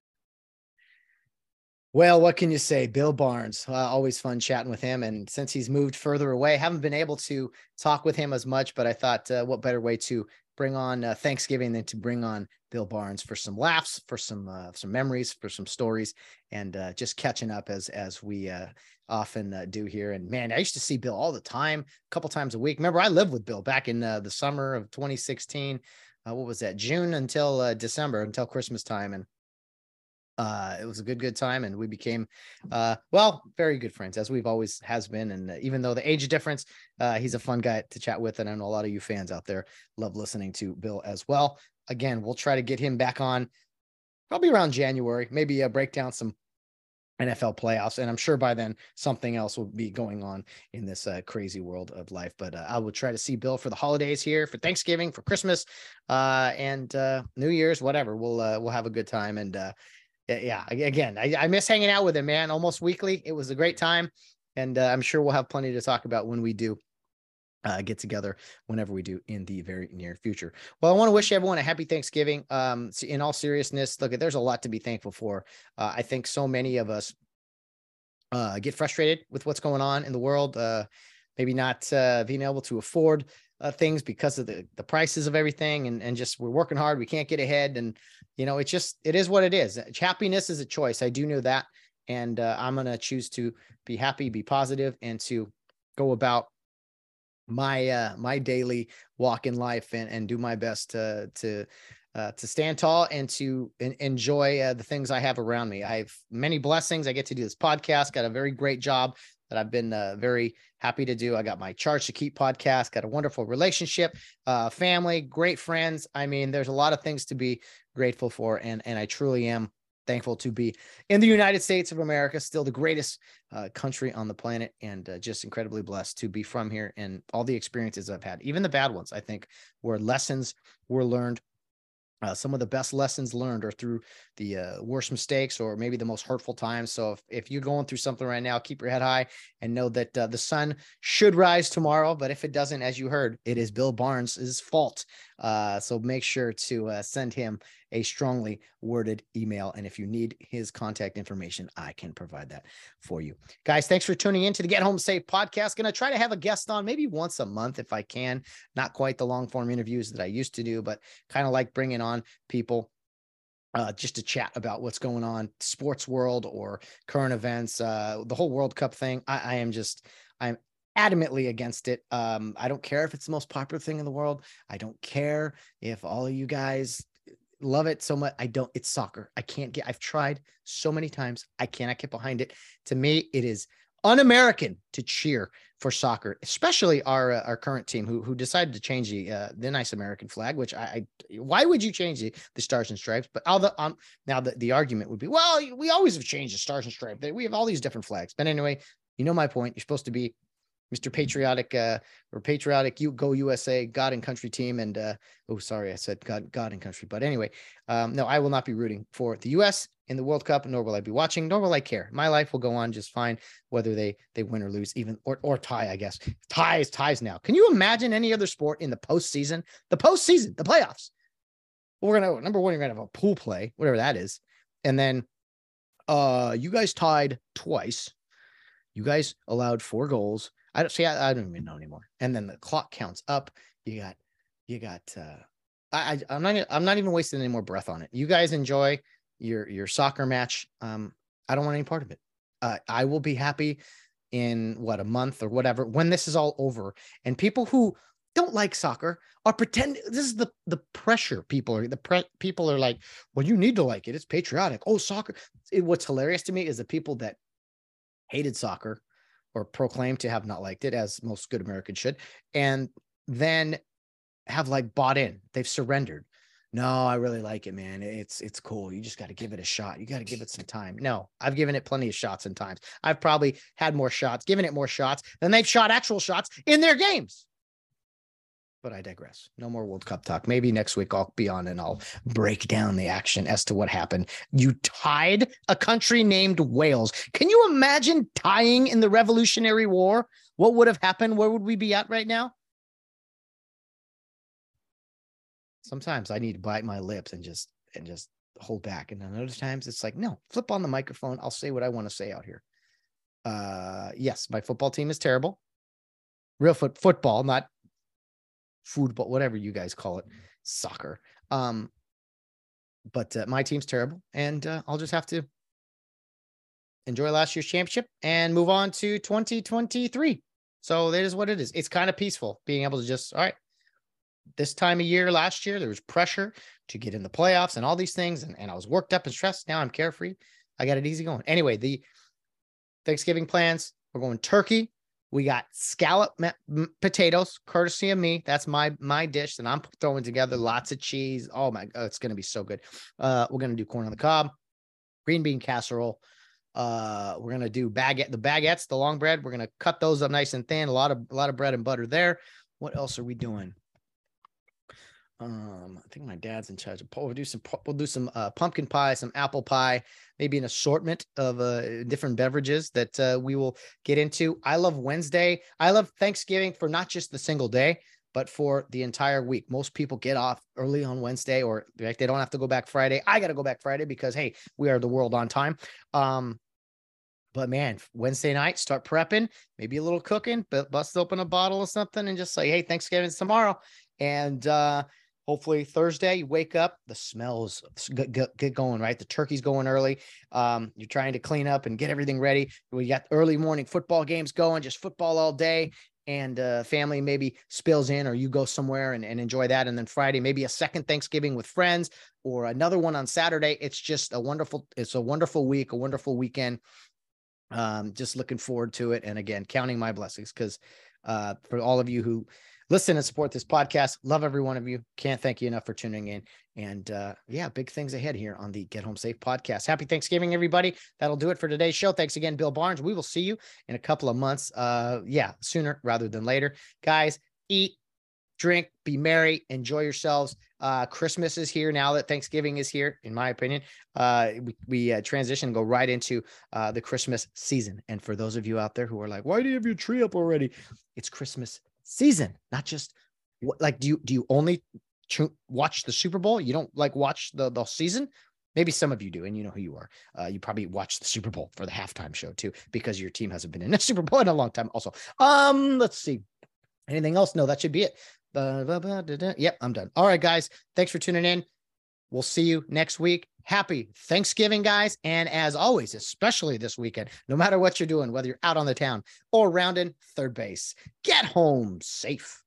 Well, what can you say? Bill Barnes, uh, always fun chatting with him. And since he's moved further away, haven't been able to talk with him as much, but I thought uh, what better way to bring on uh, Thanksgiving than to bring on Bill Barnes for some laughs, for some uh, some memories, for some stories, and uh, just catching up as as we uh, often uh, do here. And man, I used to see Bill all the time, a couple times a week. Remember, I lived with Bill back in uh, the summer of 2016. what was that? June until December, until Christmas time, and uh it was a good good time and we became uh well very good friends as we've always has been and uh, even though the age difference uh he's a fun guy to chat with and i know a lot of you fans out there love listening to bill as well again we'll try to get him back on probably around january maybe uh, break down some NFL playoffs. And I'm sure by then something else will be going on in this crazy world of life. But I will try to see Bill for the holidays here, for Thanksgiving, for Christmas, uh, and uh, New Year's, whatever. We'll we'll have a good time. And uh, yeah, again, I, I, miss hanging out with him, man. Almost weekly. It was a great time, and uh, I'm sure we'll have plenty to talk about when we do uh, get together whenever we do in the very near future. Well, I want to wish everyone a happy Thanksgiving. Um, in all seriousness, look, there's a lot to be thankful for. Uh, I think so many of us uh, get frustrated with what's going on in the world. Uh, maybe not uh, being able to afford uh, things because of the the prices of everything, and and just we're working hard, we can't get ahead, and you know, it's just it is what it is. Happiness is a choice. I do know that, and uh, I'm gonna choose to be happy, be positive, and to go about my uh my daily walk in life and and do my best to to uh, to stand tall and to en- enjoy uh, the things I have around me. I have many blessings. I get to do this podcast. Got a very great job that I've been uh, very happy to do. I got my Charge to Keep podcast, got a wonderful relationship, uh, family, great friends. I mean, there's a lot of things to be grateful for, and and I truly am thankful to be in the United States of America, still the greatest uh, country on the planet, and uh, just incredibly blessed to be from here and all the experiences I've had, even the bad ones. I think were lessons were learned uh, some of the best lessons learned are through the uh, worst mistakes or maybe the most hurtful times. So if, if you're going through something right now, keep your head high and know that uh, the sun should rise tomorrow. But if it doesn't, as you heard, it is Bill Barnes' fault. Uh, so make sure to uh, send him a strongly worded email. And if you need his contact information, I can provide that for you. Guys, thanks for tuning in to the Get Home Safe podcast. Going to try to have a guest on maybe once a month if I can. Not quite the long form interviews that I used to do, but kind of like bringing on people uh, just to chat about what's going on sports world or current events uh, the whole world cup thing I, I, am just i'm adamantly against it um, i don't care if it's the most popular thing in the world i don't care if all of you guys love it so much. I don't, it's soccer. I can't get, I've tried so many times. I cannot get behind it. To me, it is un-American to cheer for soccer, especially our uh, our current team who who decided to change the uh, the nice American flag. Which I, I why would you change the, the stars and stripes? But the um now the, the argument would be, well, we always have changed the stars and stripes. We have all these different flags. But anyway, you know my point. You're supposed to be Mr. Patriotic uh, or Patriotic you go USA God and Country team. And uh, oh, sorry, I said God, God and Country. But anyway, um, no, I will not be rooting for the US in the World Cup, nor will I be watching, nor will I care. My life will go on just fine, whether they they win or lose, even or or tie, I guess. Ties, ties now. Can you imagine any other sport in the postseason? The postseason, the playoffs. We're gonna number one, you're gonna have a pool play, whatever that is, and then Uh, you guys tied twice. You guys allowed four goals. I don't see. I, I don't even know anymore. And then the clock counts up. You got, you got. uh I, I I'm not. I'm not even wasting any more breath on it. You guys enjoy your your soccer match. Um, I don't want any part of it. Uh, I will be happy in what a month or whatever when this is all over. And people who don't like soccer are pretending this is the the pressure people are the pre- people are like well you need to like it it's patriotic oh soccer it, what's hilarious to me is the people that hated soccer or proclaim to have not liked it as most good americans should and then have like bought in. They've surrendered. No i really like it man. It's it's cool. You just got to give it a shot. You got to give it some time. No i've given it plenty of shots and times. I've probably had more shots given it more shots than they've shot actual shots in their games but I digress. No more World Cup talk. Maybe next week I'll be on and I'll break down the action as to what happened. You tied a country named Wales. Can you imagine tying in the Revolutionary War? What would have happened? Where would we be at right now? Sometimes I need to bite my lips and just and just hold back. And then other times it's like, no, flip on the microphone. I'll say what I want to say out here. Uh yes, my football team is terrible. Real foot football, not football, whatever you guys call it, soccer. Um, but uh, my team's terrible, and uh, I'll just have to enjoy last year's championship and move on to 2023. So that is what it is. It's kind of peaceful being able to just all right. This time of year last year, there was pressure to get in the playoffs and all these things, and, and I was worked up and stressed. Now I'm carefree. I got it easy going. Anyway, the Thanksgiving plans. We're going turkey we got scallop potatoes, courtesy of me. That's my my dish that I'm throwing together. Lots of cheese. Oh my, oh, it's gonna be so good. Uh, we're gonna do corn on the cob, green bean casserole. Uh, we're gonna do baguette, the baguettes, the long bread. We're gonna cut those up nice and thin. A lot of a lot of bread and butter there. What else are we doing? Um, I think my dad's in charge of. We'll do some. We'll do some uh, pumpkin pie, some apple pie, maybe an assortment of uh, different beverages that uh, we will get into. I love Wednesday. I love Thanksgiving for not just the single day, but for the entire week. Most people get off early on Wednesday, or like they don't have to go back Friday. I got to go back Friday because hey, we are the world on time. Um, but man, Wednesday night, start prepping, maybe a little cooking, but bust open a bottle of something and just say, hey, Thanksgiving's tomorrow. And uh, hopefully Thursday you wake up, the smells get, get, going, right? The turkey's going early. Um, you're trying to clean up and get everything ready. We got early morning football games going, just football all day. And uh, family maybe spills in, or you go somewhere and, and enjoy that. And then Friday, maybe a second Thanksgiving with friends, or another one on Saturday. It's just a wonderful, it's a wonderful week, a wonderful weekend. Um, just looking forward to it. And again, counting my blessings because uh, for all of you who listen and support this podcast. Love every one of you. Can't thank you enough for tuning in. And uh, yeah, big things ahead here on the Get Home Safe podcast. Happy Thanksgiving, everybody. That'll do it for today's show. Thanks again, Bill Barnes. We will see you in a couple of months. Uh, yeah, sooner rather than later. Guys, eat, drink, be merry, enjoy yourselves. Uh, Christmas is here now that Thanksgiving is here, in my opinion. Uh, we we uh, transition go right into uh, the Christmas season. And for those of you out there who are like, why do you have your tree up already? It's Christmas season, not just like do you do you only watch the Super Bowl? You don't like watch the the season? Maybe some of you do, and you know who you are. Uh, you probably watch the Super Bowl for the halftime show too, because your team hasn't been in a Super Bowl in a long time. Also, um, let's see. Anything else? No, that should be it. Yep, I'm done. All right, guys. Thanks for tuning in. We'll see you next week. Happy Thanksgiving, guys. And as always, especially this weekend, no matter what you're doing, whether you're out on the town or rounding third base, get home safe.